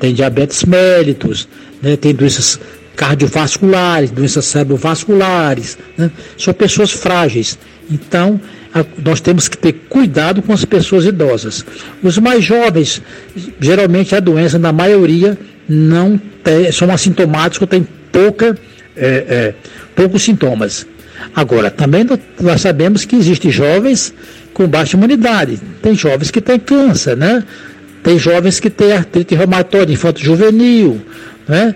tem diabetes mellitus, né? tem doenças cardiovasculares, doenças cerebrovasculares, né? são pessoas frágeis. Então, a, nós temos que ter cuidado com as pessoas idosas. Os mais jovens, geralmente a doença, na maioria, não tem, são assintomáticos, têm pouca, é, é, poucos sintomas. Agora, também nós sabemos que existem jovens com baixa imunidade, tem jovens que têm câncer, né? Tem jovens que têm artrite reumatoide infanto-juvenil, né?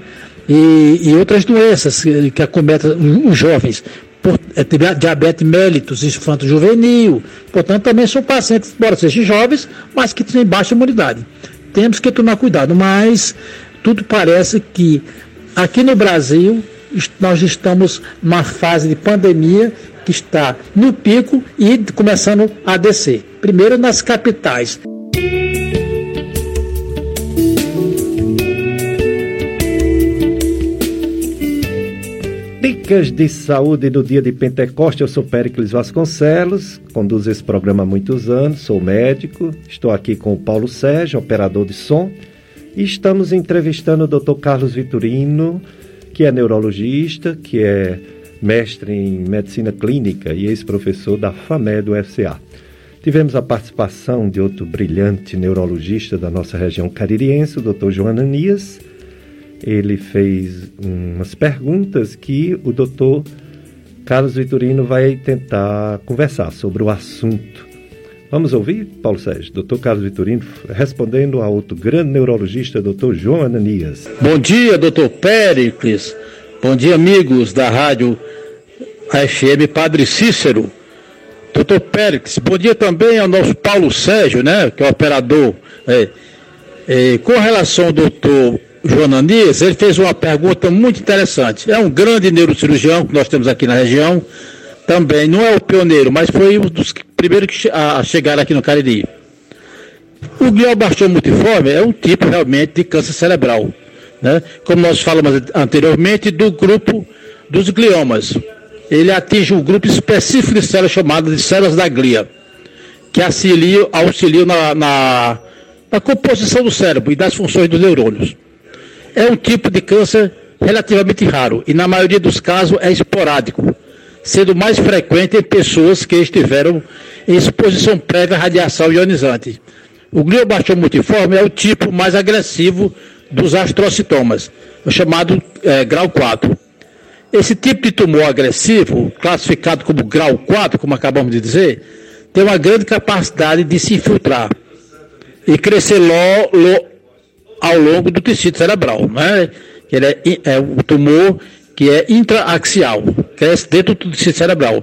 E, e, outras doenças que, que acometem os jovens, por, é, diabetes mellitus infanto-juvenil, portanto também são pacientes, embora sejam jovens, mas que têm baixa imunidade. Temos que tomar cuidado, mas tudo parece que aqui no Brasil nós estamos numa fase de pandemia que está no pico e começando a descer. Primeiro nas capitais. Dicas de saúde no dia de Pentecoste. Eu sou Péricles Vasconcelos, conduzo esse programa há muitos anos, sou médico, estou aqui com o Paulo Sérgio, operador de som estamos entrevistando o Dr. Carlos Vitorino, que é neurologista, que é mestre em medicina clínica e ex-professor da FAME do FCA. Tivemos a participação de outro brilhante neurologista da nossa região caririense, o Dr. João Ananias. Ele fez umas perguntas que o Dr. Carlos Vitorino vai tentar conversar sobre o assunto. Vamos ouvir, Paulo Sérgio, doutor Carlos Vitorino, respondendo a outro grande neurologista, doutor João Ananias. Bom dia, doutor Péricles. Bom dia, amigos da rádio AFM Padre Cícero. Doutor Péricles, bom dia também ao nosso Paulo Sérgio, né, que é operador. É, é, com relação ao doutor João Ananias, ele fez uma pergunta muito interessante. É um grande neurocirurgião que nós temos aqui na região, também não é o pioneiro, mas foi um dos primeiros a chegar aqui no Cariri. O glioblastoma multiforme é um tipo realmente de câncer cerebral, né? como nós falamos anteriormente, do grupo dos gliomas. Ele atinge um grupo específico de células chamadas de células da glia, que auxiliam, auxiliam na, na, na composição do cérebro e das funções dos neurônios. É um tipo de câncer relativamente raro e, na maioria dos casos, é esporádico, sendo mais frequente em pessoas que estiveram em exposição prévia à radiação ionizante. O glioblastoma multiforme é o tipo mais agressivo dos astrocitomas, o chamado é, grau 4. Esse tipo de tumor agressivo, classificado como grau 4, como acabamos de dizer, tem uma grande capacidade de se infiltrar e crescer lo, lo, ao longo do tecido cerebral. Né? Ele é, é um tumor que é intraaxial, cresce dentro do tecido cerebral.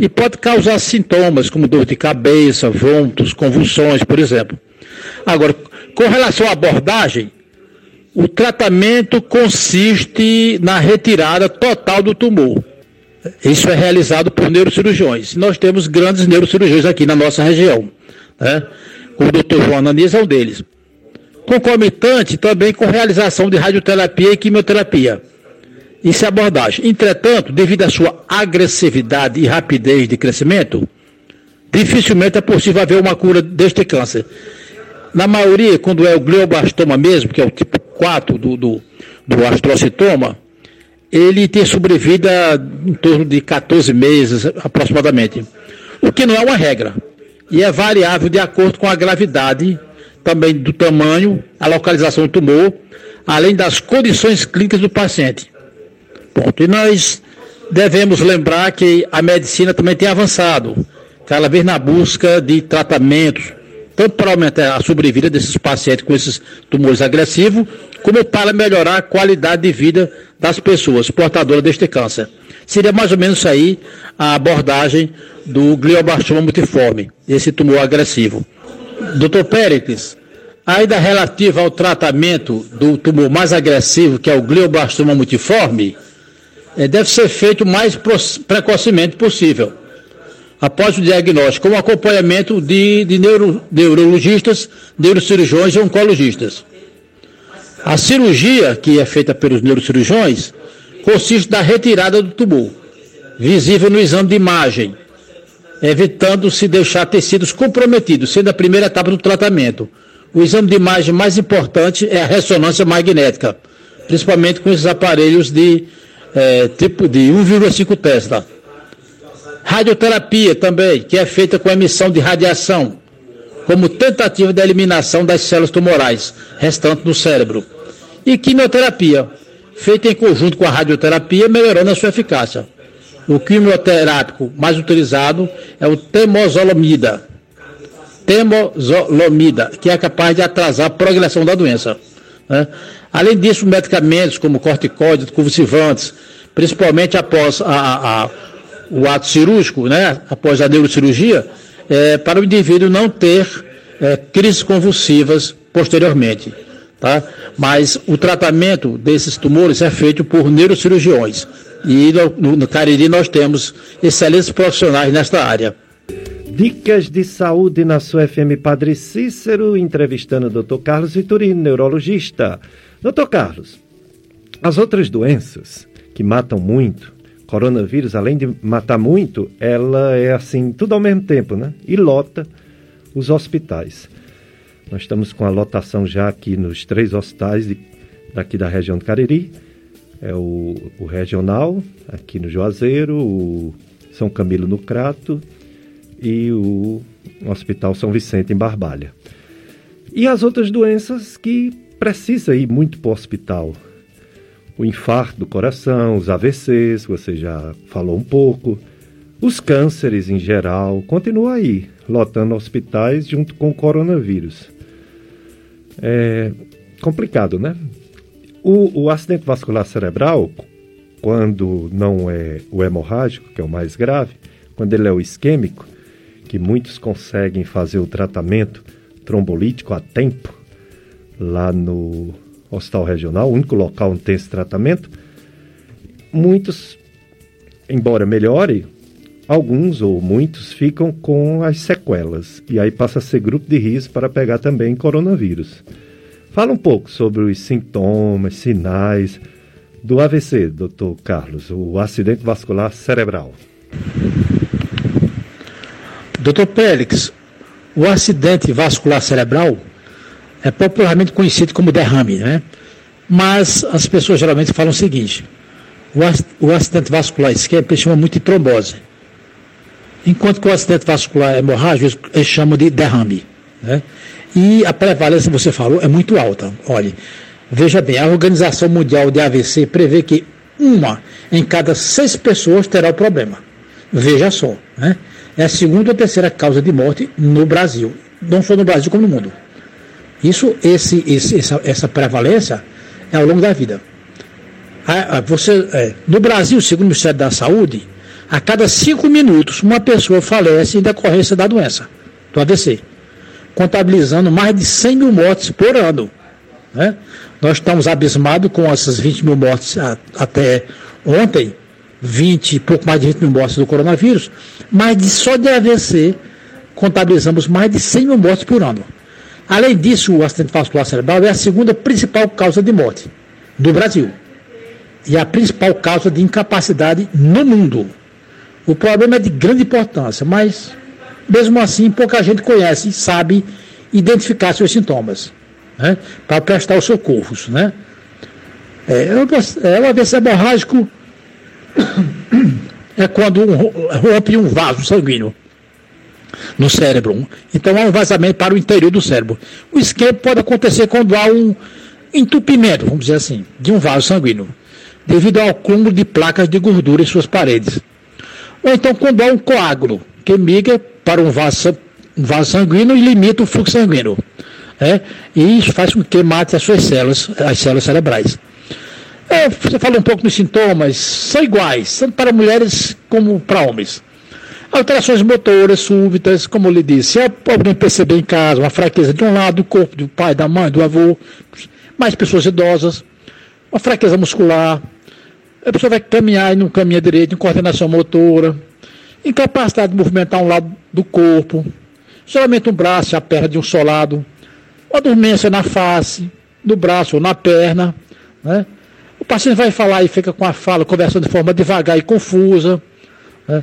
E pode causar sintomas como dor de cabeça, vômitos, convulsões, por exemplo. Agora, com relação à abordagem, o tratamento consiste na retirada total do tumor. Isso é realizado por neurocirurgiões. Nós temos grandes neurocirurgiões aqui na nossa região. Né? O Dr. João Ananias é um deles. Concomitante também com realização de radioterapia e quimioterapia. Isso é abordagem. Entretanto, devido à sua agressividade e rapidez de crescimento, dificilmente é possível haver uma cura deste câncer. Na maioria, quando é o glioblastoma mesmo, que é o tipo 4 do, do, do astrocitoma, ele tem sobrevida em torno de 14 meses aproximadamente. O que não é uma regra. E é variável de acordo com a gravidade, também do tamanho, a localização do tumor, além das condições clínicas do paciente. Ponto. E nós devemos lembrar que a medicina também tem avançado, cada vez na busca de tratamentos, tanto para aumentar a sobrevida desses pacientes com esses tumores agressivos, como para melhorar a qualidade de vida das pessoas portadoras deste câncer. Seria mais ou menos isso aí a abordagem do glioblastoma multiforme, esse tumor agressivo. Doutor Péricles, ainda relativa ao tratamento do tumor mais agressivo, que é o glioblastoma multiforme, deve ser feito o mais precocemente possível após o diagnóstico, com acompanhamento de, de neuro, neurologistas, neurocirurgiões e oncologistas. A cirurgia, que é feita pelos neurocirurgiões, consiste na retirada do tumor, visível no exame de imagem, evitando-se deixar tecidos comprometidos, sendo a primeira etapa do tratamento. O exame de imagem mais importante é a ressonância magnética, principalmente com esses aparelhos de é, tipo de 1,5 Tesla. Radioterapia também, que é feita com emissão de radiação, como tentativa de eliminação das células tumorais restantes no cérebro. E quimioterapia, feita em conjunto com a radioterapia, melhorando a sua eficácia. O quimioterápico mais utilizado é o temozolomida. Temozolomida, que é capaz de atrasar a progressão da doença. Né? Além disso, medicamentos como corticóides, convulsivantes, principalmente após a, a, a o ato cirúrgico, né, após a neurocirurgia, é, para o indivíduo não ter é, crises convulsivas posteriormente. Tá? Mas o tratamento desses tumores é feito por neurocirurgiões. E no, no Cariri nós temos excelentes profissionais nesta área. Dicas de saúde na sua FM Padre Cícero, entrevistando o Dr. Carlos Vitorino, neurologista. Doutor Carlos, as outras doenças que matam muito, coronavírus, além de matar muito, ela é assim, tudo ao mesmo tempo, né? E lota os hospitais. Nós estamos com a lotação já aqui nos três hospitais de, daqui da região do Cariri. É o, o regional, aqui no Juazeiro, o São Camilo no Crato e o Hospital São Vicente em Barbalha. E as outras doenças que precisa ir muito para o hospital, o infarto do coração, os AVCs, você já falou um pouco, os cânceres em geral, continua aí, lotando hospitais junto com o coronavírus. É complicado, né? O, o acidente vascular cerebral, quando não é o hemorrágico, que é o mais grave, quando ele é o isquêmico, que muitos conseguem fazer o tratamento trombolítico a tempo, lá no hospital regional, o único local onde tem esse tratamento. Muitos, embora melhore, alguns ou muitos ficam com as sequelas e aí passa a ser grupo de risco para pegar também coronavírus. Fala um pouco sobre os sintomas, sinais do AVC, doutor Carlos, o acidente vascular cerebral. Doutor Pélix, o acidente vascular cerebral é popularmente conhecido como derrame, né? Mas as pessoas geralmente falam o seguinte: o, acidente vascular esquerdo eles chamam muito de trombose. Enquanto que o acidente vascular hemorrágico eles chamam de derrame. Né? E a prevalência, você falou, é muito alta. Olha, veja bem, a Organização Mundial de AVC prevê que uma em cada seis pessoas terá o problema. Veja só, né? É a segunda ou terceira causa de morte no Brasil. Não só no Brasil, como no mundo. Isso, esse, esse essa, essa prevalência é ao longo da vida. Você, é, no Brasil, segundo o Ministério da Saúde, a cada cinco minutos uma pessoa falece em decorrência da doença, do AVC, contabilizando mais de 100 mil mortes por ano. Né? Nós estamos abismados com essas 20 mil mortes a, até ontem, 20, pouco mais de 20 mil mortes do coronavírus, mas de, só de AVC contabilizamos mais de 100 mil mortes por ano. Além disso, o acidente vascular cerebral é a segunda principal causa de morte do Brasil e a principal causa de incapacidade no mundo. O problema é de grande importância, mas mesmo assim pouca gente conhece sabe identificar seus sintomas né, para prestar os socorros. Né? É, é o AVC hemorrágico é quando rompe um vaso sanguíneo no cérebro. Então há um vazamento para o interior do cérebro. O esquema pode acontecer quando há um entupimento, vamos dizer assim, de um vaso sanguíneo, devido ao acúmulo de placas de gordura em suas paredes. Ou então quando há um coágulo, que migra para um vaso, um vaso sanguíneo e limita o fluxo sanguíneo. É? E isso faz com que mate as suas células, as células cerebrais. É, você falou um pouco dos sintomas, são iguais, tanto para mulheres como para homens. Alterações motoras súbitas, como lhe disse, é alguém perceber em casa uma fraqueza de um lado do corpo, do pai, da mãe, do avô, mais pessoas idosas, uma fraqueza muscular, a pessoa vai caminhar e não caminha direito, incoordenação motora, incapacidade de movimentar um lado do corpo, geralmente um braço, a perna de um solado, uma dormência na face, no braço ou na perna, né? O paciente vai falar e fica com a fala, conversando de forma devagar e confusa. Né?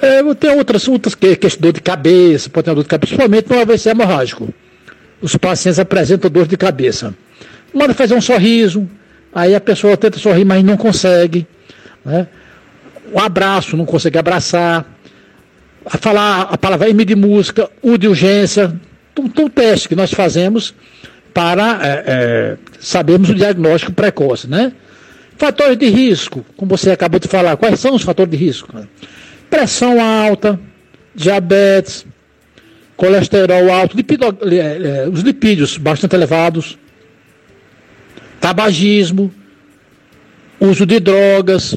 É, tem outras, outras questões, dor de cabeça, pode ter dor de cabeça, principalmente no AVC hemorrágico. Os pacientes apresentam dor de cabeça. Manda fazer um sorriso, aí a pessoa tenta sorrir, mas não consegue. Né? O abraço, não consegue abraçar. A falar a palavra M de música, U de urgência. Tudo um teste que nós fazemos para é, é, sabermos o diagnóstico precoce, né? Fatores de risco, como você acabou de falar, quais são os fatores de risco? Pressão alta, diabetes, colesterol alto, lipido, é, é, os lipídios bastante elevados, tabagismo, uso de drogas,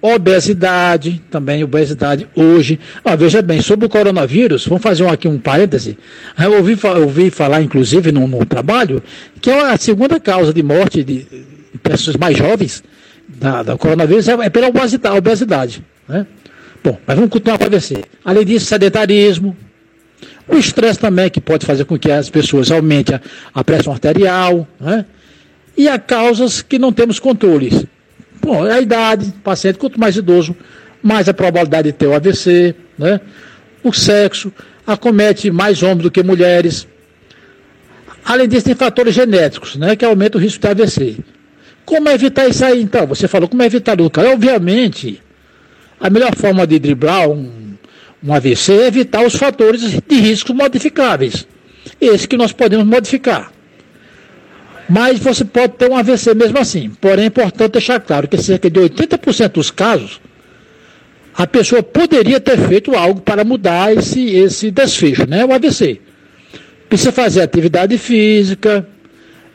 obesidade, também obesidade hoje. Ah, veja bem, sobre o coronavírus, vamos fazer aqui um parêntese. Eu ouvi, ouvi falar, inclusive, no, no trabalho, que é a segunda causa de morte de pessoas mais jovens da, da coronavírus é, é pela obesidade. obesidade né? Bom, mas vamos continuar a acontecer. Além disso, sedentarismo, o estresse também, que pode fazer com que as pessoas aumentem a, a pressão arterial, né? e há causas que não temos controles. Bom, a idade, o paciente, quanto mais idoso, mais a probabilidade de ter o AVC, né? o sexo, acomete mais homens do que mulheres. Além disso, tem fatores genéticos, né, que aumentam o risco de AVC. Como evitar isso aí, então? Você falou como evitar o cara. Obviamente, a melhor forma de driblar um, um AVC é evitar os fatores de risco modificáveis. Esse que nós podemos modificar. Mas você pode ter um AVC mesmo assim. Porém, é importante deixar claro que cerca de 80% dos casos, a pessoa poderia ter feito algo para mudar esse, esse desfecho, né? O AVC. Precisa fazer atividade física,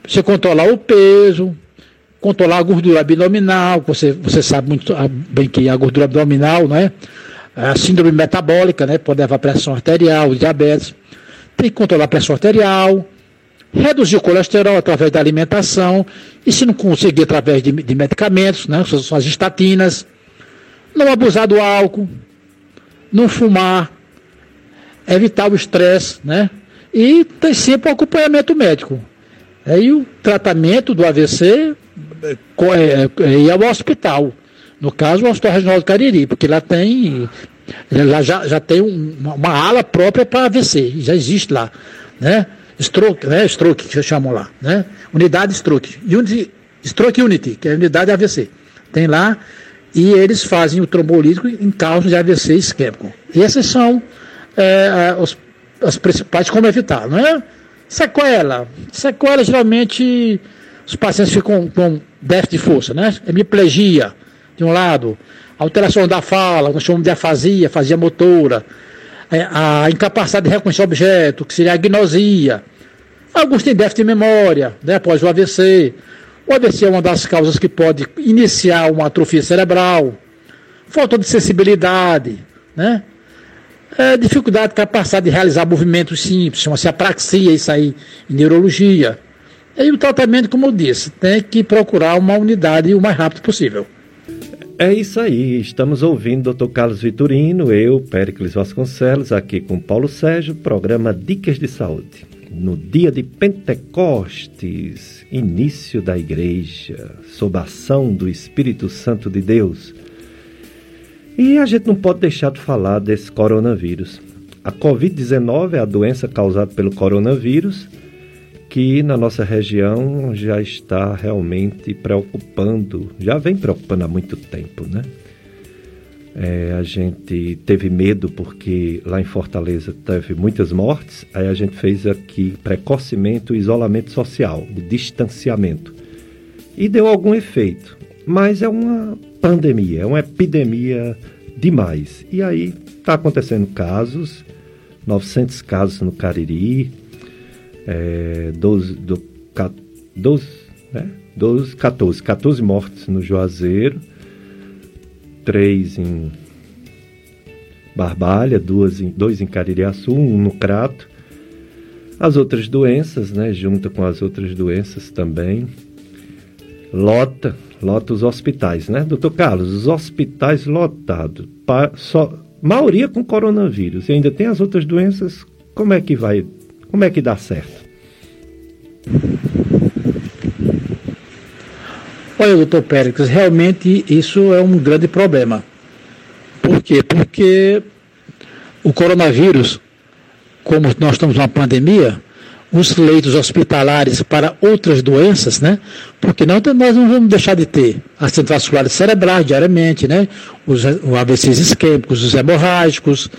precisa controlar o peso, controlar a gordura abdominal, você, você sabe muito bem que a gordura abdominal, né? A síndrome metabólica, né? Pode levar pressão arterial, diabetes. Tem que controlar a pressão arterial, reduzir o colesterol através da alimentação, e se não conseguir através de, de medicamentos, né? São as estatinas. Não abusar do álcool. não fumar, evitar o estresse, né? E tem sempre o acompanhamento médico. Aí o tratamento do AVC é, é, é ir ao hospital. No caso, o Hospital Regional do Cariri, porque lá tem, lá já, já tem uma, uma ala própria para AVC, já existe lá, né? Stroke, né? Stroke que chamam lá, né? Unidade Stroke. Unity, Stroke Unity, que é a unidade AVC. Tem lá e eles fazem o trombolítico em casos de AVC isquêmico. E essas são é, os, as principais como evitar, não é? Sequela. Sequela, geralmente, os pacientes ficam com déficit de força, né? Hemiplegia, de um lado, alteração da fala, nós chamamos de afasia, afasia motora, é, a incapacidade de reconhecer objeto, que seria a agnosia. Alguns têm déficit de memória, né, após o AVC. O AVC é uma das causas que pode iniciar uma atrofia cerebral, falta de sensibilidade, né? É, dificuldade de capacidade de realizar movimentos simples, chama-se apraxia, isso aí, em neurologia. E o tratamento, como eu disse, tem que procurar uma unidade o mais rápido possível. É isso aí, estamos ouvindo o Dr. Carlos Vitorino, eu, Péricles Vasconcelos, aqui com Paulo Sérgio, programa Dicas de Saúde. No dia de Pentecostes, início da igreja, sob a ação do Espírito Santo de Deus. E a gente não pode deixar de falar desse coronavírus. A Covid-19 é a doença causada pelo coronavírus que na nossa região já está realmente preocupando, já vem preocupando há muito tempo, né? É, a gente teve medo porque lá em Fortaleza teve muitas mortes, aí a gente fez aqui precocemente o isolamento social, o distanciamento. E deu algum efeito, mas é uma pandemia, é uma epidemia demais. E aí está acontecendo casos, 900 casos no Cariri, é, 12, do, 12, né? 12, 14, 14 mortes no Juazeiro, 3 em Barbalha, duas em, dois em Caririaçu, um no Crato. As outras doenças, né, junto com as outras doenças também, lota, lota os hospitais, né, doutor Carlos? Os hospitais lotados, pa, só, maioria com coronavírus, e ainda tem as outras doenças, como é que vai como é que dá certo? Olha, doutor Pérez, realmente isso é um grande problema. Por quê? Porque o coronavírus, como nós estamos numa pandemia, os leitos hospitalares para outras doenças, né? Porque nós não vamos deixar de ter acidentes vasculares cerebrais diariamente, né? Os, os AVCs isquêmicos, os hemorrágicos,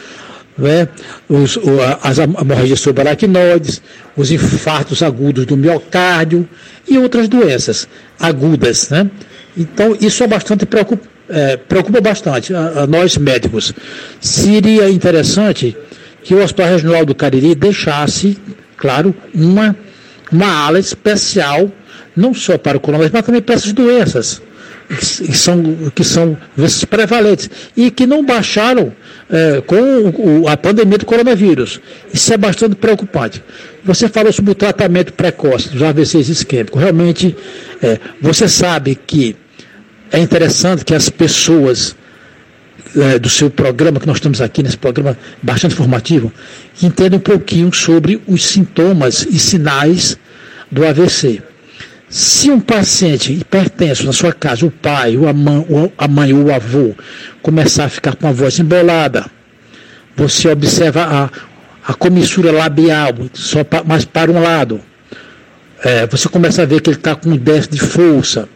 né? os, as hemorragias subaracnoides, os infartos agudos do miocárdio e outras doenças agudas. Né? Então, isso é bastante preocupa, é, preocupa bastante a, a, nós médicos. Seria interessante que o Hospital Regional do Cariri deixasse, claro, uma, uma ala especial, não só para o coronavírus, mas também para essas doenças que são, que são prevalentes e que não baixaram é, com a pandemia do coronavírus. Isso é bastante preocupante. Você falou sobre o tratamento precoce dos AVCs isquêmicos. Realmente, é, você sabe que é interessante que as pessoas é, do seu programa, que nós estamos aqui nesse programa bastante informativo, entendam um pouquinho sobre os sintomas e sinais do AVC. Se um paciente hipertenso na sua casa, o pai, a mãe, a mãe ou o avô, começar a ficar com a voz embolada, você observa a, a comissura labial, só pa, mais para um lado. É, você começa a ver que ele está com déficit de força.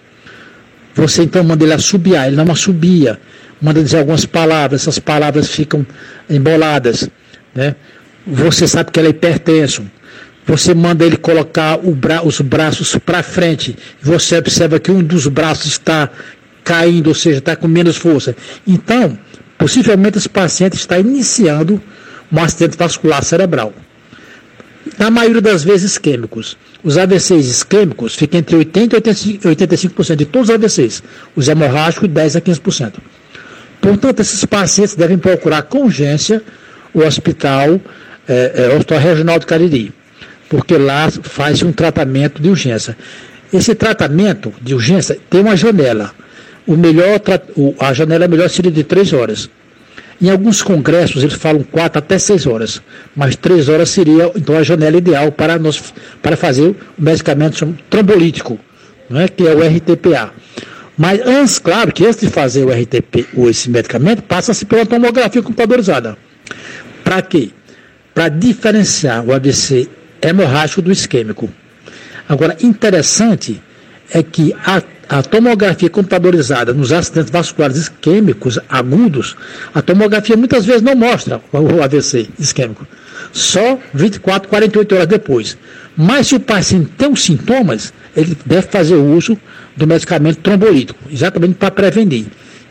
Você então manda ele assobiar, ele não assobia. Manda dizer algumas palavras, essas palavras ficam emboladas. Né? Você sabe que ele é hipertenso você manda ele colocar bra os braços para frente, você observa que um dos braços está caindo, ou seja, está com menos força. Então, possivelmente esse paciente está iniciando um acidente vascular cerebral. Na maioria das vezes isquêmicos. Os AVCs isquêmicos ficam entre 80% e 85% de todos os AVCs. Os hemorrágicos, 10% a 15%. Portanto, esses pacientes devem procurar com urgência o hospital, é, é, o Hospital Regional do Cariri porque lá faz um tratamento de urgência. Esse tratamento de urgência tem uma janela. O melhor, a janela melhor seria de três horas. Em alguns congressos eles falam 4 até 6 horas, mas 3 horas seria então a janela ideal para, nós, para fazer o medicamento trombolítico, né, que é o RTPA. Mas antes, claro, que antes de fazer o RTP, ou esse medicamento, passa-se pela tomografia computadorizada. Para quê? Para diferenciar o AVC hemorrágico do isquêmico. Agora, interessante é que a, a tomografia computadorizada nos acidentes vasculares isquêmicos agudos, a tomografia muitas vezes não mostra o AVC isquêmico, só 24, 48 horas depois. Mas se o paciente tem os sintomas, ele deve fazer uso do medicamento trombolítico, exatamente para prevenir.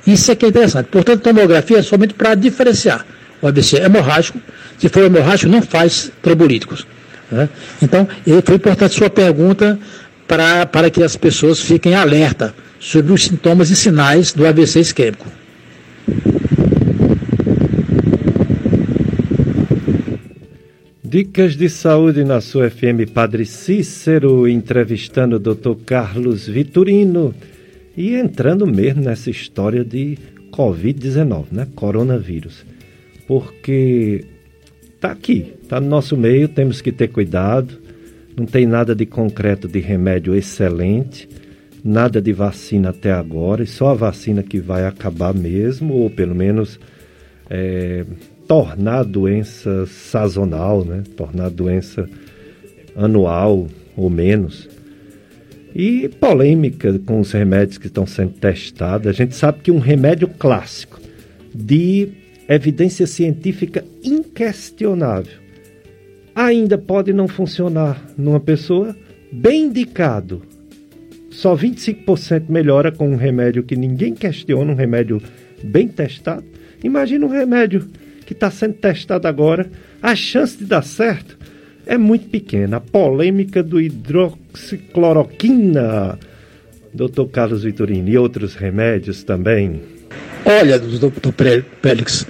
Isso é que é interessante. Portanto, tomografia é somente para diferenciar o AVC hemorrágico. Se for hemorrágico, não faz trombolíticos. Né? Então, foi importante sua pergunta para, para que as pessoas fiquem alerta sobre os sintomas e sinais do AVC isquêmico. Dicas de saúde na sua FM Padre Cícero, entrevistando o Dr. Carlos Vitorino e entrando mesmo nessa história de Covid-19, né? Coronavírus. Porque tá aqui, tá no nosso meio, temos que ter cuidado. Não tem nada de concreto de remédio excelente, nada de vacina até agora, e só a vacina que vai acabar mesmo, ou pelo menos é, tornar a doença sazonal, né? tornar a doença anual ou menos. E polêmica com os remédios que estão sendo testados. A gente sabe que um remédio clássico de evidência científica inquestionável ainda pode não funcionar numa pessoa bem indicado. Só 25% melhora com um remédio que ninguém questiona, um remédio bem testado. Imagina um remédio que está sendo testado agora, a chance de dar certo é muito pequena. A polêmica do hidroxicloroquina, doutor Carlos Vitorino, e outros remédios também. Olha, doutor Pélix,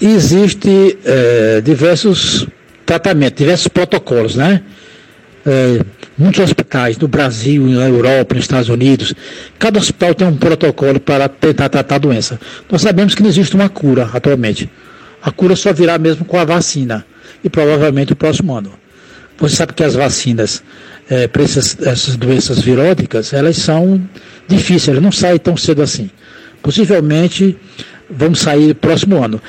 existe é, diversos tratamentos, diversos protocolos, né? É, muitos hospitais no Brasil, na Europa, nos Estados Unidos, cada hospital tem um protocolo para tentar tratar a doença. Nós sabemos que não existe uma cura atualmente. A cura só virá mesmo com a vacina e provavelmente o próximo ano. Você sabe que as vacinas é, para essas, essas doenças viróticas, elas são difíceis, elas não saem tão cedo assim. Possivelmente vão sair próximo ano.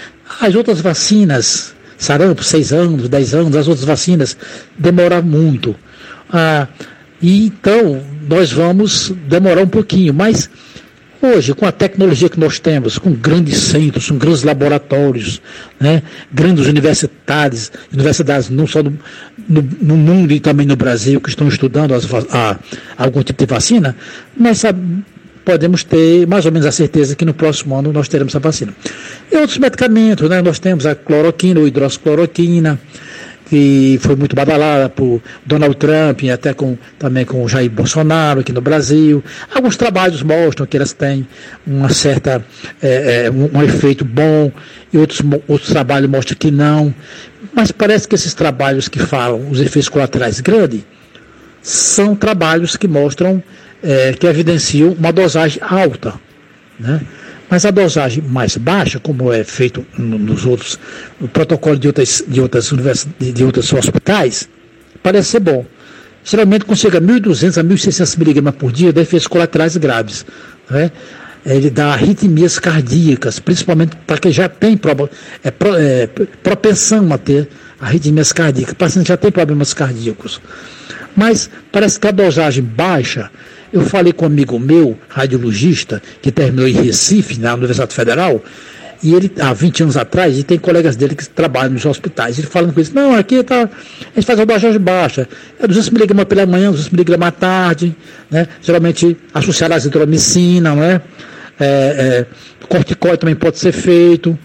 As outras vacinas, sarampo, seis anos, dez anos, as outras vacinas demoram muito. Ah, e então nós vamos demorar um pouquinho, mas Hoje, com a tecnologia que nós temos, com grandes centros, com grandes laboratórios, né, grandes universidades, universidades não só no, no, no mundo e também no Brasil, que estão estudando as, a, algum tipo de vacina, nós podemos ter mais ou menos a certeza que no próximo ano nós teremos a vacina. E outros medicamentos, né, nós temos a cloroquina, ou hidroxicloroquina, que foi muito badalada por Donald Trump e até com, também com Jair Bolsonaro aqui no Brasil. Alguns trabalhos mostram que elas têm uma certa, é, é, um, um, efeito bom e outros, outros trabalhos mostram que não. Mas parece que esses trabalhos que falam os efeitos colaterais grandes são trabalhos que mostram, é, que evidenciam uma dosagem alta. Né? Mas a dosagem mais baixa, como é feito nos outros, no protocolo de outras, de outras, universidades, de outros hospitais, parece ser bom. Geralmente, a 1.200 a 1.600 miligramas por dia, dá efeitos colaterais graves. Né? Ele dá arritmias cardíacas, principalmente para quem já tem é, é, propensão a ter arritmias cardíacas. O paciente já tem problemas cardíacos. Mas parece que a dosagem baixa eu falei com um amigo meu, radiologista, que terminou em Recife, na Universidade Federal, e ele, há 20 anos atrás, e tem colegas dele que trabalham nos hospitais, ele falando com eles, não, aqui tá, a gente faz a dosagem baixa, é 200 miligramas pela manhã, 200 miligramas à tarde, né? geralmente associado à azitromicina, né? É, é, corticóide também pode ser feito,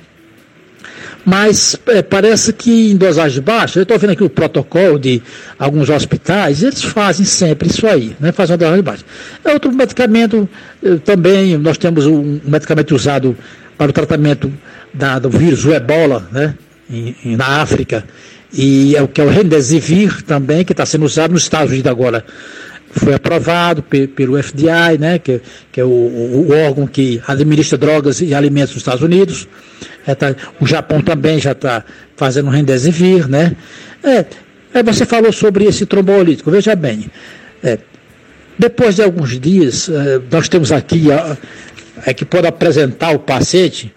mas é, parece que em dosagem baixa, eu estou vendo aqui o protocolo de alguns hospitais, eles fazem sempre isso aí, né? fazem uma dosagem baixa. É outro medicamento, eh, também nós temos um medicamento usado para o tratamento da, do vírus, o ebola, né? Em, na África, e é o que é o Remdesivir também, que está sendo usado nos Estados Unidos agora foi aprovado pelo FDI, né, que, que é o, o, órgão que administra drogas e alimentos nos Estados Unidos. Tá, o Japão também já está fazendo remdesivir, né? É, é, você falou sobre esse trombolítico, veja bem. É, depois de alguns dias, é, nós temos aqui é que pode apresentar ao paciente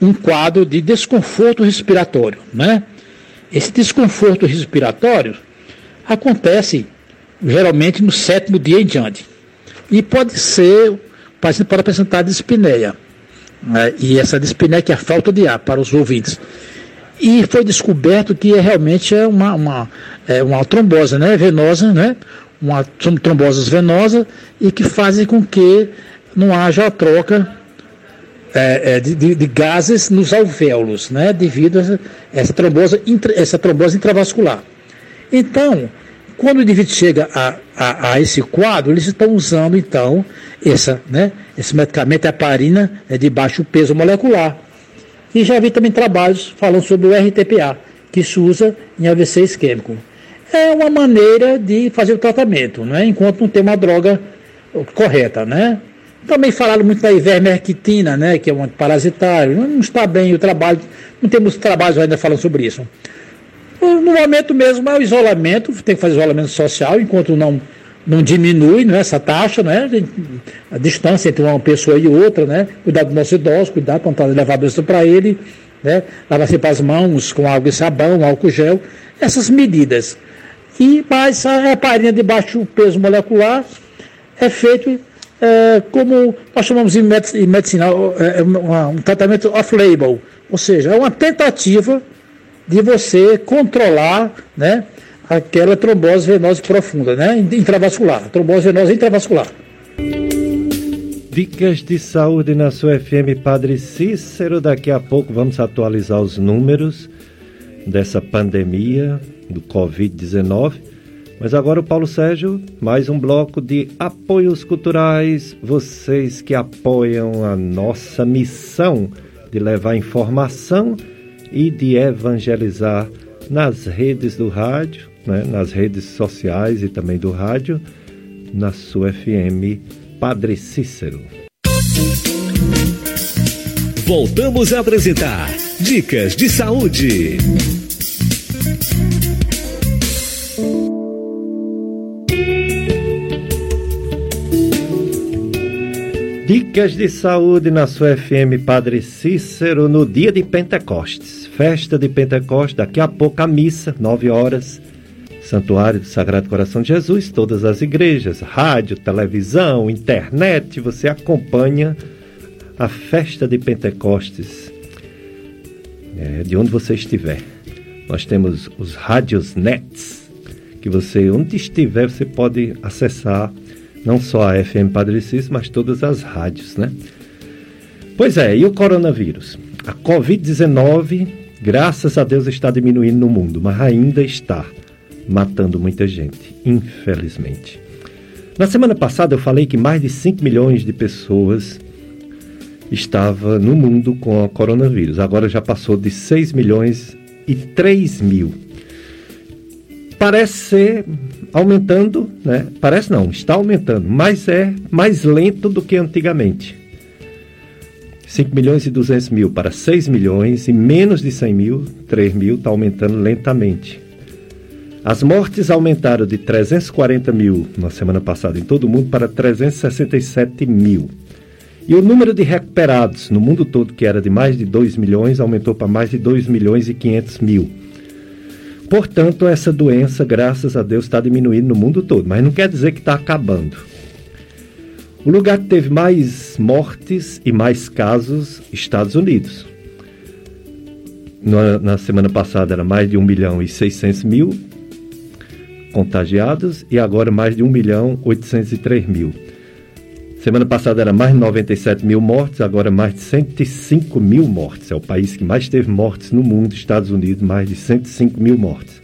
um quadro de desconforto respiratório, né? Esse desconforto respiratório acontece geralmente no sétimo dia em diante. E pode ser, o paciente pode apresentar dispneia. Né? E essa dispneia que é a falta de ar para os ouvintes. E foi descoberto que é, realmente é uma, uma, é uma trombose né? venosa, né? uma trombose venosa, e que fazem com que não haja a troca é, é, de, de, de, gases nos alvéolos, né? devido a essa, essa, trombose, essa trombose intravascular. Então, quando o indivíduo chega a, a, a, esse quadro, eles estão usando então essa, né, esse medicamento, a heparina, é de baixo peso molecular. E já vi também trabalhos falando sobre o RTPA, que se usa em AVC isquêmico. É uma maneira de fazer o tratamento, né, enquanto não tem uma droga correta. Né? Também falaram muito da ivermectina, né, que é um parasitário. Não está bem o trabalho, não temos trabalhos ainda falando sobre isso. No momento mesmo é o isolamento, tem que fazer isolamento social, enquanto não, não diminui né, essa taxa, né, a distância entre uma pessoa e outra, né, cuidar do nosso idoso, cuidar quando está levar doença para ele, né, lavar sempre as mãos com água e sabão, álcool gel, essas medidas. E, mas a heparina de baixo peso molecular é feito é, como nós chamamos em medicina, é, um, um tratamento off-label, ou seja, é uma tentativa de você controlar né, aquela trombose venosa profunda, né, intravascular, trombose venosa intravascular. Dicas de saúde na sua FM Padre Cícero. Daqui a pouco vamos atualizar os números dessa pandemia do Covid-19. Mas agora o Paulo Sérgio, mais um bloco de apoios culturais. Vocês que apoiam a nossa missão de levar informação e de evangelizar nas redes do rádio, né, nas redes sociais e também do rádio, na sua FM Padre Cícero. Voltamos a apresentar Dicas de Saúde. Dicas de saúde na sua FM Padre Cícero no dia de Pentecostes. Festa de Pentecostes, daqui a pouco a missa, nove horas. Santuário do Sagrado Coração de Jesus, todas as igrejas, rádio, televisão, internet, você acompanha a festa de Pentecostes, é, de onde você estiver. Nós temos os rádios nets, que você, onde estiver, você pode acessar não só a FM Padre Cícero, mas todas as rádios, né? Pois é, e o coronavírus? A Covid-19, graças a Deus, está diminuindo no mundo, mas ainda está matando muita gente, infelizmente. Na semana passada eu falei que mais de 5 milhões de pessoas estava no mundo com o coronavírus. Agora já passou de 6 milhões e 3 mil. Parece ser aumentando, né? Parece não, está aumentando, mas é mais lento do que antigamente. 5 milhões e 200 mil para 6 milhões e menos de 100 mil, 3 mil, está aumentando lentamente. As mortes aumentaram de 340 mil na semana passada em todo o mundo para 367 mil. E o número de recuperados no mundo todo, que era de mais de 2 milhões, aumentou para mais de 2 milhões e 500 mil. Portanto, essa doença, graças a Deus, está diminuindo no mundo todo, mas não quer dizer que está acabando. O lugar que teve mais mortes e mais casos, Estados Unidos. Na, na, semana passada era mais de 1 milhão e 600 mil contagiados e agora mais de 1 milhão e 803 mil. Semana passada era mais de 97 mil mortes, agora mais de 105 mil mortes. É o país que mais teve mortes no mundo, Estados Unidos, mais de 105 mil mortes.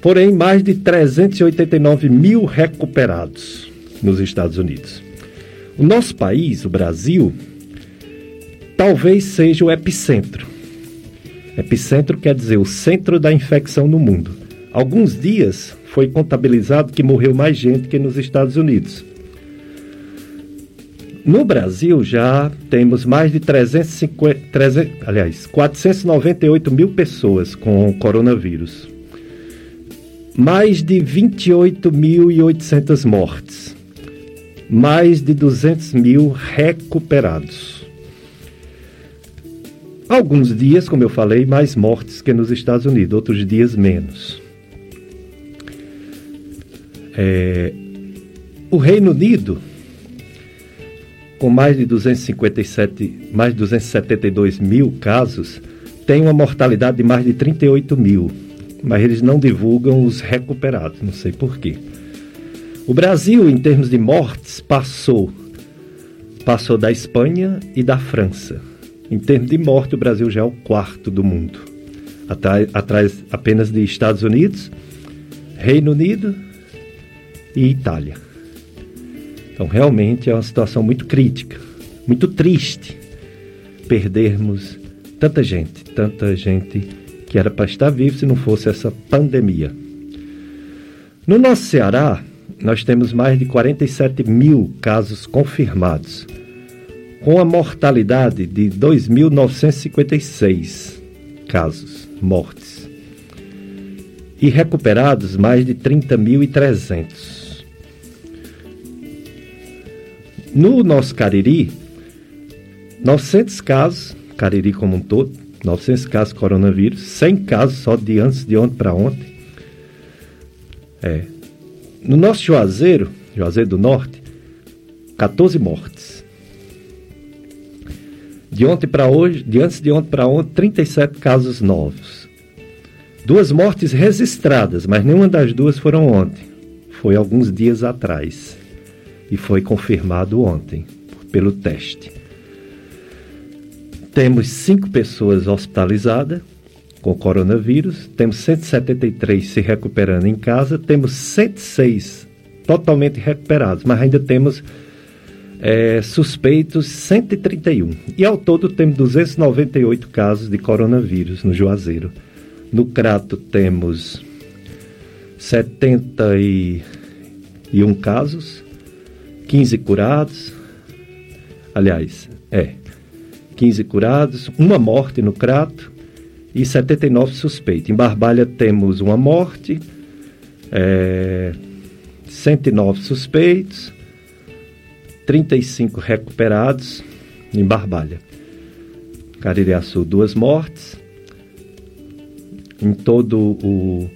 Porém, mais de 389 mil recuperados nos Estados Unidos. O nosso país, o Brasil, talvez seja o epicentro. Epicentro quer dizer o centro da infecção no mundo. Alguns dias foi contabilizado que morreu mais gente que nos Estados Unidos. No Brasil já temos mais de 350, 300, aliás, 498 mil pessoas com coronavírus. Mais de 28.800 mortes. Mais de 200 mil recuperados. Alguns dias, como eu falei, mais mortes que nos Estados Unidos, outros dias menos. É, o Reino Unido com mais de 257, mais de 272 mil casos, tem uma mortalidade de mais de 38 mil, mas eles não divulgam os recuperados, não sei porquê. O Brasil, em termos de mortes, passou passou da Espanha e da França. Em termos de morte, o Brasil já é o quarto do mundo, atrás, atrás apenas de Estados Unidos, Reino Unido e Itália. Então, realmente é uma situação muito crítica, muito triste perdermos tanta gente, tanta gente que era para estar vivo se não fosse essa pandemia. No nosso Ceará, nós temos mais de 47 mil casos confirmados, com a mortalidade de 2.956 casos, mortes, e recuperados mais de 30.300. No nosso Cariri, 900 casos, Cariri como um todo, 900 casos coronavírus, 100 casos só de antes de ontem para ontem. É. No nosso Juazeiro, Juazeiro do Norte, 14 mortes. De ontem para hoje, de antes de ontem para ontem, 37 casos novos. Duas mortes registradas, mas nenhuma das duas foram ontem. Foi alguns dias atrás e foi confirmado ontem pelo teste. Temos cinco pessoas hospitalizadas com coronavírus, temos 173 se recuperando em casa, temos 106 totalmente recuperados, mas ainda temos é, suspeitos 131. E ao todo temos 298 casos de coronavírus no Juazeiro. No Crato temos 71 casos, 15 curados, aliás, é, 15 curados, uma morte no Crato e 79 suspeitos. Em Barbalha temos uma morte, é, 109 suspeitos, 35 recuperados em Barbalha. Caririaçu, duas mortes. Em todo o,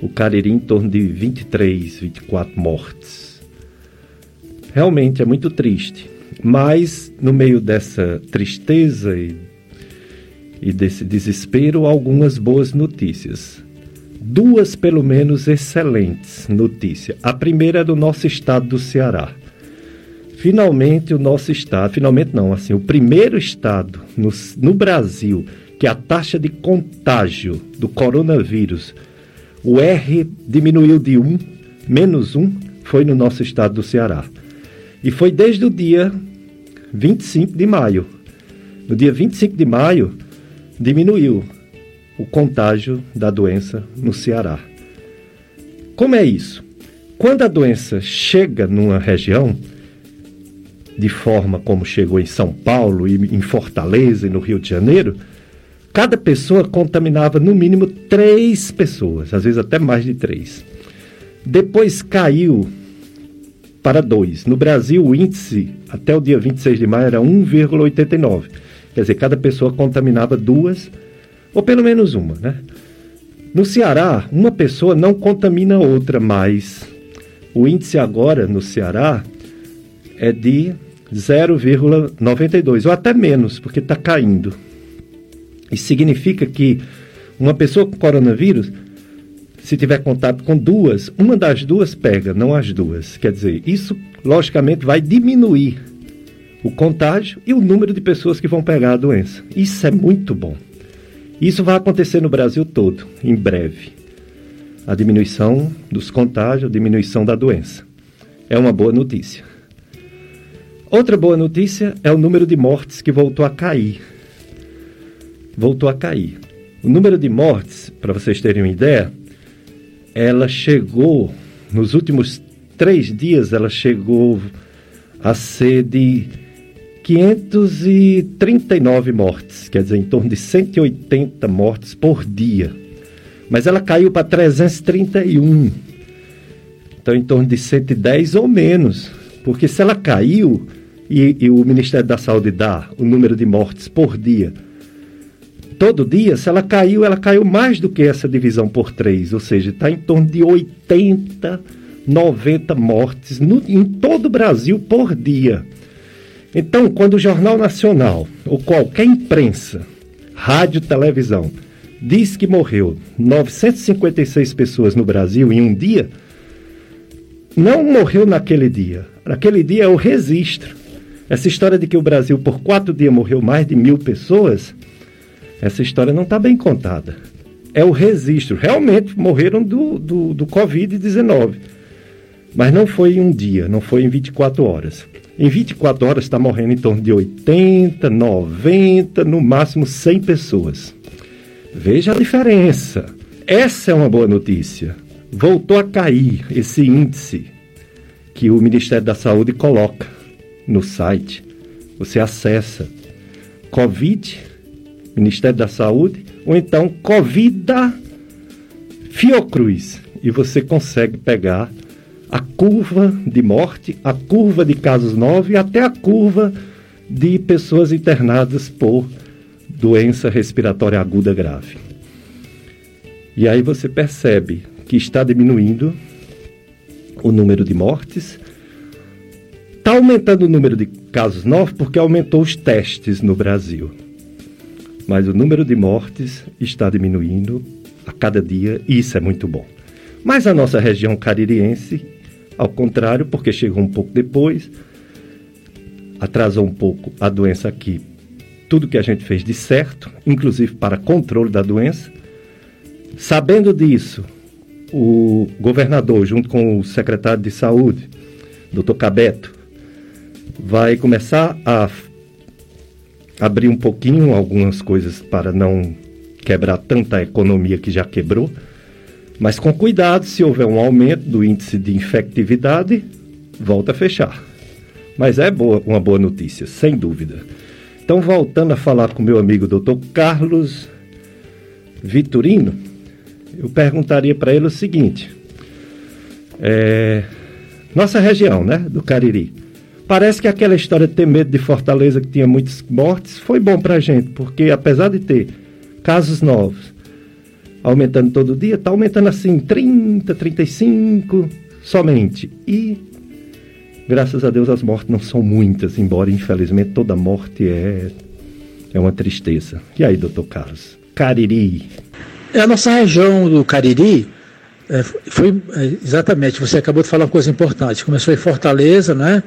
o Cariri, em torno de 23, 24 mortes. Realmente é muito triste. Mas, no meio dessa tristeza e, e desse desespero, algumas boas notícias. Duas, pelo menos, excelentes notícias. A primeira é do nosso estado do Ceará. Finalmente, o nosso estado, finalmente não, assim, o primeiro estado no, no Brasil que a taxa de contágio do coronavírus, o R diminuiu de 1, menos 1, foi no nosso estado do Ceará. E foi desde o dia 25 de maio. No dia 25 de maio, diminuiu o contágio da doença no Ceará. Como é isso? Quando a doença chega numa região, de forma como chegou em São Paulo e em Fortaleza e no Rio de Janeiro, cada pessoa contaminava no mínimo três pessoas, às vezes até mais de três. Depois caiu para 2. No Brasil, o índice até o dia 26 de maio era 1,89. Quer dizer, cada pessoa contaminava duas, ou pelo menos uma, né? No Ceará, uma pessoa não contamina outra mais. O índice agora no Ceará é de 0,92, ou até menos, porque está caindo. Isso significa que uma pessoa com coronavírus se tiver contato com duas, uma das duas pega, não as duas. Quer dizer, isso logicamente vai diminuir o contágio e o número de pessoas que vão pegar a doença. Isso é muito bom. Isso vai acontecer no Brasil todo, em breve. A diminuição dos contágios, a diminuição da doença. É uma boa notícia. Outra boa notícia é o número de mortes que voltou a cair. Voltou a cair. O número de mortes, para vocês terem uma ideia, ela chegou, nos últimos três dias, ela chegou a ser de 539 mortes, quer dizer, em torno de 180 mortes por dia. Mas ela caiu para 331. Então, em torno de 110 ou menos. Porque se ela caiu, e, e o Ministério da Saúde dá o número de mortes por dia, todo dia, se ela caiu, ela caiu mais do que essa divisão por três, ou seja, está em torno de 80, 90 mortes no, em todo o Brasil por dia. Então, quando o Jornal Nacional ou qualquer imprensa, rádio, televisão, diz que morreu 956 pessoas no Brasil em um dia, não morreu naquele dia. Naquele dia é o registro. Essa história de que o Brasil por quatro dias morreu mais de mil pessoas essa história não está bem contada. É o registro. Realmente morreram do, do, do Covid-19. Mas não foi em um dia, não foi em 24 horas. Em 24 horas está morrendo em torno de 80, 90, no máximo 100 pessoas. Veja a diferença. Essa é uma boa notícia. Voltou a cair esse índice que o Ministério da Saúde coloca no site. Você acessa Covid Ministério da Saúde, ou então Covida Fiocruz. E você consegue pegar a curva de morte, a curva de casos novos e até a curva de pessoas internadas por doença respiratória aguda grave. E aí você percebe que está diminuindo o número de mortes. Está aumentando o número de casos novos porque aumentou os testes no Brasil mas o número de mortes está diminuindo a cada dia e isso é muito bom. Mas a nossa região caririense, ao contrário, porque chegou um pouco depois, atrasou um pouco a doença aqui. Tudo que a gente fez de certo, inclusive para controle da doença. Sabendo disso, o governador, junto com o secretário de saúde, doutor Cabeto, vai começar a abrir um pouquinho algumas coisas para não quebrar tanta economia que já quebrou, mas com cuidado, se houver um aumento do índice de infectividade, volta a fechar. Mas é boa, uma boa notícia, sem dúvida. Então, voltando a falar com meu amigo Dr. Carlos Vitorino, eu perguntaria para ele o seguinte: é, nossa região, né, do Cariri, Parece que aquela história de ter medo de Fortaleza, que tinha muitas mortes, foi bom para a gente, porque apesar de ter casos novos aumentando todo dia, está aumentando assim 30, 35 somente. E graças a Deus as mortes não são muitas, embora infelizmente toda morte é, é uma tristeza. E aí, doutor Carlos? Cariri. É a nossa região do Cariri. É, foi é, exatamente, você acabou de falar uma coisa importante. Começou em Fortaleza, né?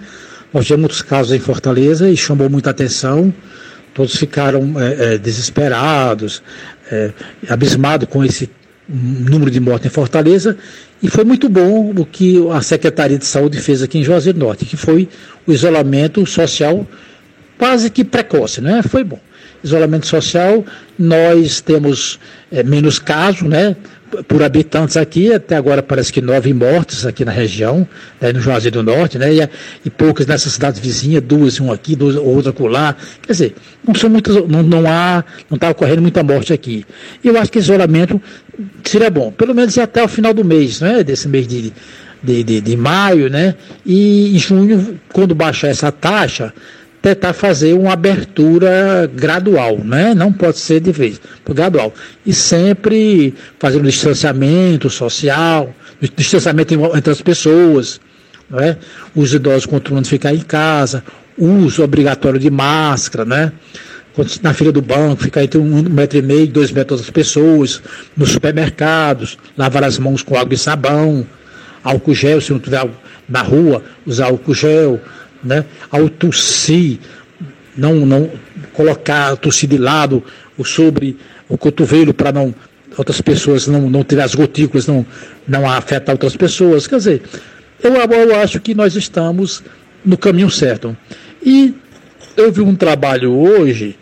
Nós tivemos muitos casos em Fortaleza e chamou muita atenção. Todos ficaram é, é, desesperados, é, abismados com esse número de mortes em Fortaleza. E foi muito bom o que a Secretaria de Saúde fez aqui em Juazeiro Norte, que foi o isolamento social quase que precoce, né? Foi bom. Isolamento social, nós temos é, menos casos, né? Por habitantes aqui, até agora parece que nove mortes aqui na região, né, no Juazeiro do Norte, né, e, e, poucas nessas cidades vizinhas, duas, um aqui, duas, outra lá. Quer dizer, não são muitas, não, não há, não está ocorrendo muita morte aqui. E eu acho que isolamento seria bom, pelo menos até o final do mês, né, desse mês de, de, de, de maio, né, e em junho, quando baixar essa taxa, tentar fazer uma abertura gradual, né? não pode ser de vez, gradual. E sempre fazendo distanciamento social, distanciamento entre as pessoas, né? os idosos controlando ficar em casa, uso obrigatório de máscara, né? na fila do banco, ficar entre um metro e meio, dois metros das pessoas, nos supermercados, lavar as mãos com água e sabão, álcool gel, se não tiver na rua, usar álcool gel, né? Ao tossir, não, não colocar, tossir de lado ou sobre o cotovelo para não outras pessoas não, não ter as gotículas, não, não afetar outras pessoas. Quer dizer, eu, eu acho que nós estamos no caminho certo. E eu vi um trabalho hoje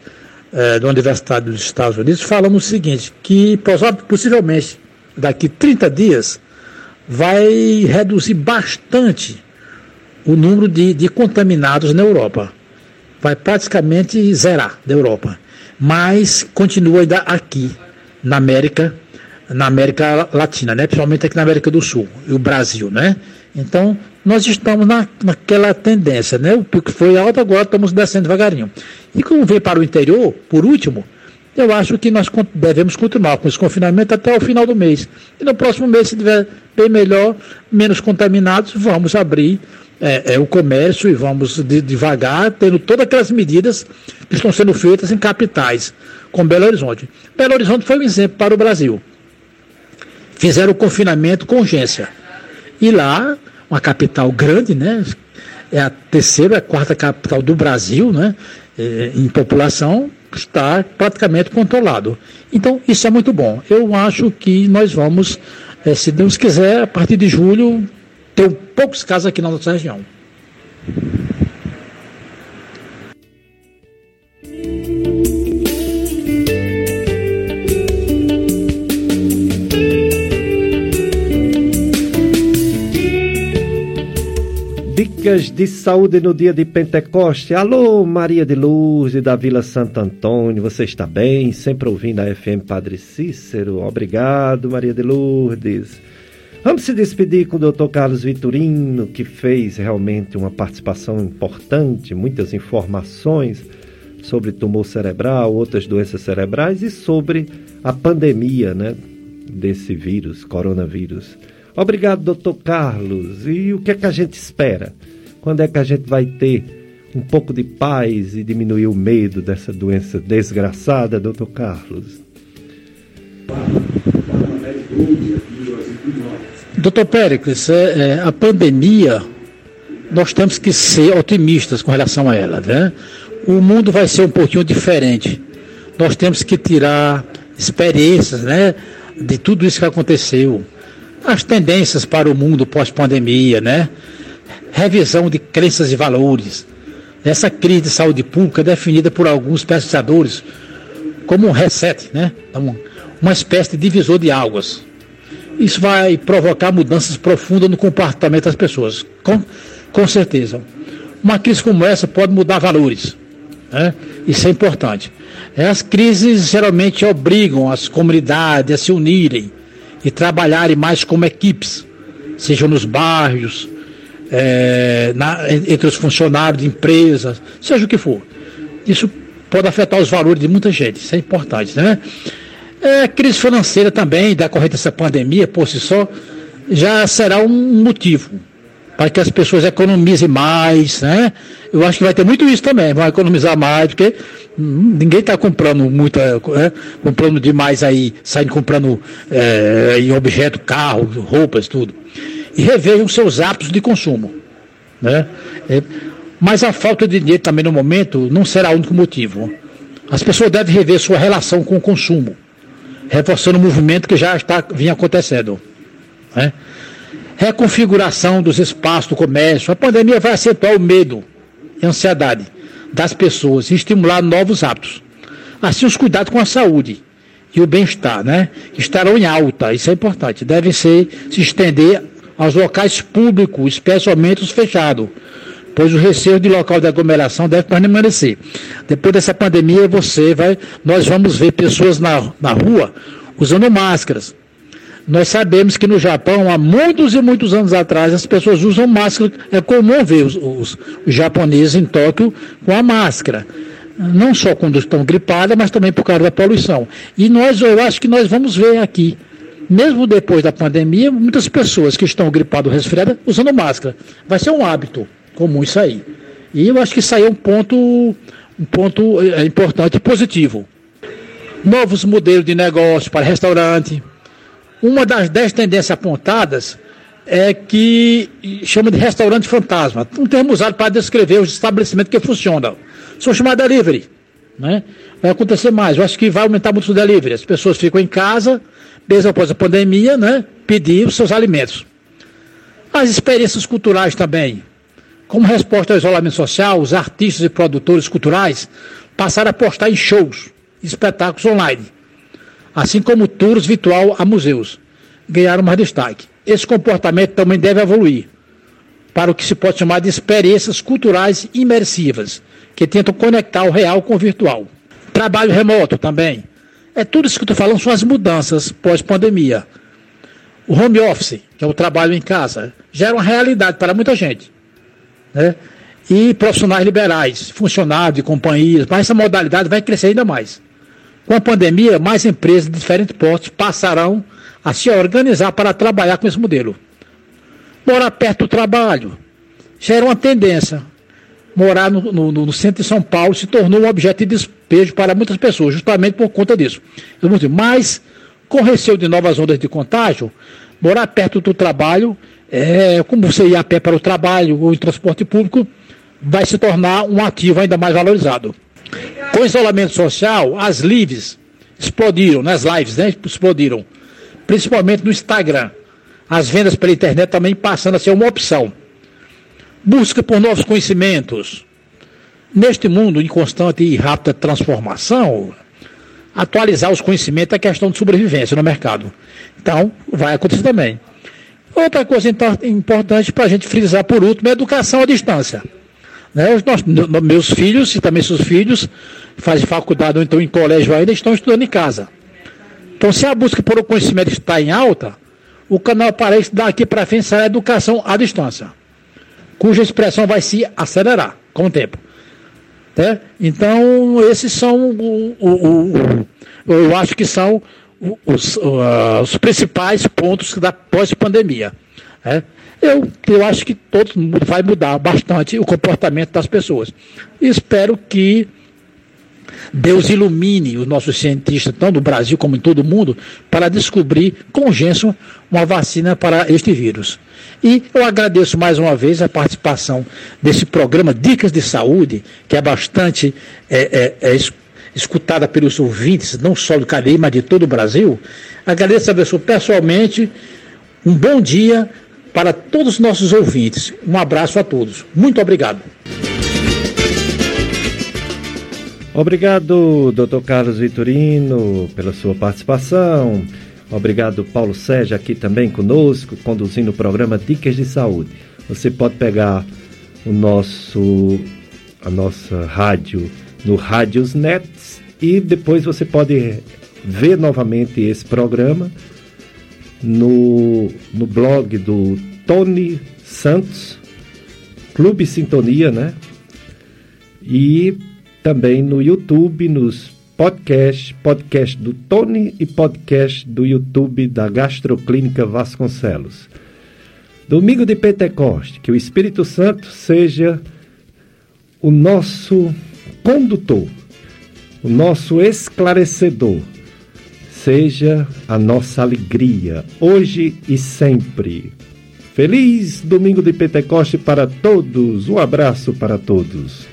é, da Universidade dos Estados Unidos falando o seguinte, que possivelmente daqui 30 dias vai reduzir bastante o número de, de contaminados na Europa. vai praticamente zerar da Europa. Mas continua ainda aqui, na América, na América Latina, né? principalmente aqui na América do Sul, e o Brasil, né? Então, nós estamos na, naquela tendência, né? O pico foi alto, agora estamos descendo devagarinho. E como vem para o interior, por último, eu acho que nós devemos continuar com esse confinamento até o final do mês. E no próximo mês, se tiver bem melhor, menos contaminados, vamos abrir é, é, o comércio e vamos de, devagar, tendo todas aquelas medidas que estão sendo feitas em capitais, como Belo Horizonte. Belo Horizonte foi um exemplo para o Brasil. Fizeram o confinamento com urgência. E lá, uma capital grande, né? É a terceira, a quarta capital do Brasil, né? É, em população, está praticamente controlado. Então, isso é muito bom. Eu acho que nós vamos, é, se Deus quiser, a partir de julho, ter poucos casos aqui na nossa região. Dicas de saúde no dia de Pentecoste. Alô, Maria de Lourdes da Vila Santo Antônio, você está bem? Sempre ouvindo a FM Padre Cícero. Obrigado, Maria de Lourdes. Vamos se despedir com o Dr. Carlos Vitorino, que fez realmente uma participação importante, muitas informações sobre tumor cerebral, outras doenças cerebrais e sobre a pandemia, né, desse vírus, coronavírus. Obrigado, doutor Carlos. E o que é que a gente espera? Quando é que a gente vai ter um pouco de paz e diminuir o medo dessa doença desgraçada, doutor Carlos? Doutor Péricles, é, é, a pandemia, nós temos que ser otimistas com relação a ela, né? O mundo vai ser um pouquinho diferente. Nós temos que tirar experiências, né, de tudo isso que aconteceu as tendências para o mundo pós-pandemia, né? Revisão de crenças e valores. Essa crise de saúde pública é definida por alguns pesquisadores como um reset, né? Então, uma espécie de divisor de águas. Isso vai provocar mudanças profundas no comportamento das pessoas, com, com certeza. Uma crise como essa pode mudar valores, né? Isso é importante. As crises geralmente obrigam as comunidades a se unirem e trabalharem mais como equipes, seja nos bairros, é, na, entre os funcionários de empresas, seja o que for. Isso pode afetar os valores de muita gente, isso é importante, né? É, crise financeira também, decorrente dessa pandemia, por si só, já será um motivo para que as pessoas economizem mais, né? Eu acho que vai ter muito isso também, vão economizar mais, porque Ninguém está comprando muita, é, comprando demais aí, saindo comprando é, em objeto, carro, roupas, tudo. E revejam seus hábitos de consumo. Né? É, mas a falta de dinheiro também no momento não será o único motivo. As pessoas devem rever sua relação com o consumo, reforçando o movimento que já está vinha acontecendo. Né? Reconfiguração dos espaços do comércio. A pandemia vai acentuar o medo e ansiedade das pessoas e estimular novos hábitos. Assim, os cuidados com a saúde e o bem-estar, né? Estarão em alta, isso é importante. Devem ser, se estender aos locais públicos, especialmente os fechados, pois o receio de local de aglomeração deve permanecer. Depois dessa pandemia, você vai, nós vamos ver pessoas na, na rua usando máscaras, nós sabemos que no Japão, há muitos e muitos anos atrás, as pessoas usam máscara. É comum ver os, os, os japoneses em Tóquio com a máscara. Não só quando estão gripadas, mas também por causa da poluição. E nós, eu acho que nós vamos ver aqui, mesmo depois da pandemia, muitas pessoas que estão gripadas ou resfriadas usando máscara. Vai ser um hábito comum isso aí. E eu acho que isso aí é um ponto, um ponto é, importante e positivo. Novos modelos de negócio para restaurante, uma das dez tendências apontadas é que chama de restaurante fantasma, um termo usado para descrever os estabelecimentos que funcionam. São chamados delivery. Né? Vai acontecer mais. Eu acho que vai aumentar muito o delivery. As pessoas ficam em casa, desde após a pandemia, né? pedir os seus alimentos. As experiências culturais também. Como resposta ao isolamento social, os artistas e produtores culturais passaram a postar em shows, espetáculos online assim como tours virtual a museus, ganharam mais destaque. Esse comportamento também deve evoluir. para o que se pode chamar de experiências culturais imersivas, que tentam conectar o real com o virtual. Trabalho remoto também. É tudo isso que eu estou falando, são as mudanças pós-pandemia. O home office, que é o trabalho em casa, já era uma realidade para muita gente. Né? E profissionais liberais, funcionários de companhias, mas essa modalidade vai crescer ainda mais. Com a pandemia, mais empresas de diferentes portos passarão a se organizar para trabalhar com esse modelo. Morar perto do trabalho já era uma tendência. Morar no, no, no centro de São Paulo se tornou um objeto de despejo para muitas pessoas, justamente por conta disso. Mas, com receio de novas ondas de contágio, morar perto do trabalho, é, como você ir a pé para o trabalho ou em transporte público, vai se tornar um ativo ainda mais valorizado. Com o isolamento social, as lives explodiram, né, lives, né, explodiram, principalmente no Instagram. As vendas pela internet também passando a ser uma opção. Busca por novos conhecimentos. Neste mundo em constante e rápida transformação, atualizar os conhecimentos é questão de sobrevivência no mercado. Então, vai acontecer também. Outra coisa importante para a gente frisar por último é a educação à distância. Né? Os nossos, meus filhos e também seus filhos fazem faculdade ou então em colégio ainda estão estudando em casa. Então, se a busca por o conhecimento está em alta, o canal aparece daqui para frente será educação à distância, cuja expressão vai se acelerar com o tempo. Né? Então, esses são, o, o, o, eu acho que são os, os principais pontos da pós-pandemia. Né? Eu, eu acho que todo mundo vai mudar bastante o comportamento das pessoas. Espero que Deus ilumine os nossos cientistas, tanto do Brasil como em todo o mundo, para descobrir com urgência uma vacina para este vírus. E eu agradeço mais uma vez a participação desse programa Dicas de Saúde, que é bastante é, é, é escutada pelos ouvintes, não só do Cadeia, mas de todo o Brasil. Agradeço a pessoa pessoalmente. Um bom dia para todos os nossos ouvintes. Um abraço a todos. Muito obrigado. Obrigado, Dr. Carlos Vitorino, pela sua participação. Obrigado, Paulo Sérgio, aqui também conosco, conduzindo o programa Dicas de Saúde. Você pode pegar o nosso, a nossa rádio no Rádios Nets e depois você pode ver novamente esse programa no, no blog do Tony Santos, Clube Sintonia, né? E também no YouTube, nos podcasts, podcast do Tony e podcast do YouTube da Gastroclínica Vasconcelos. Domingo de Pentecoste, que o Espírito Santo seja o nosso condutor, o nosso esclarecedor seja a nossa alegria, hoje e sempre. Feliz domingo de Pentecoste para todos, um abraço para todos.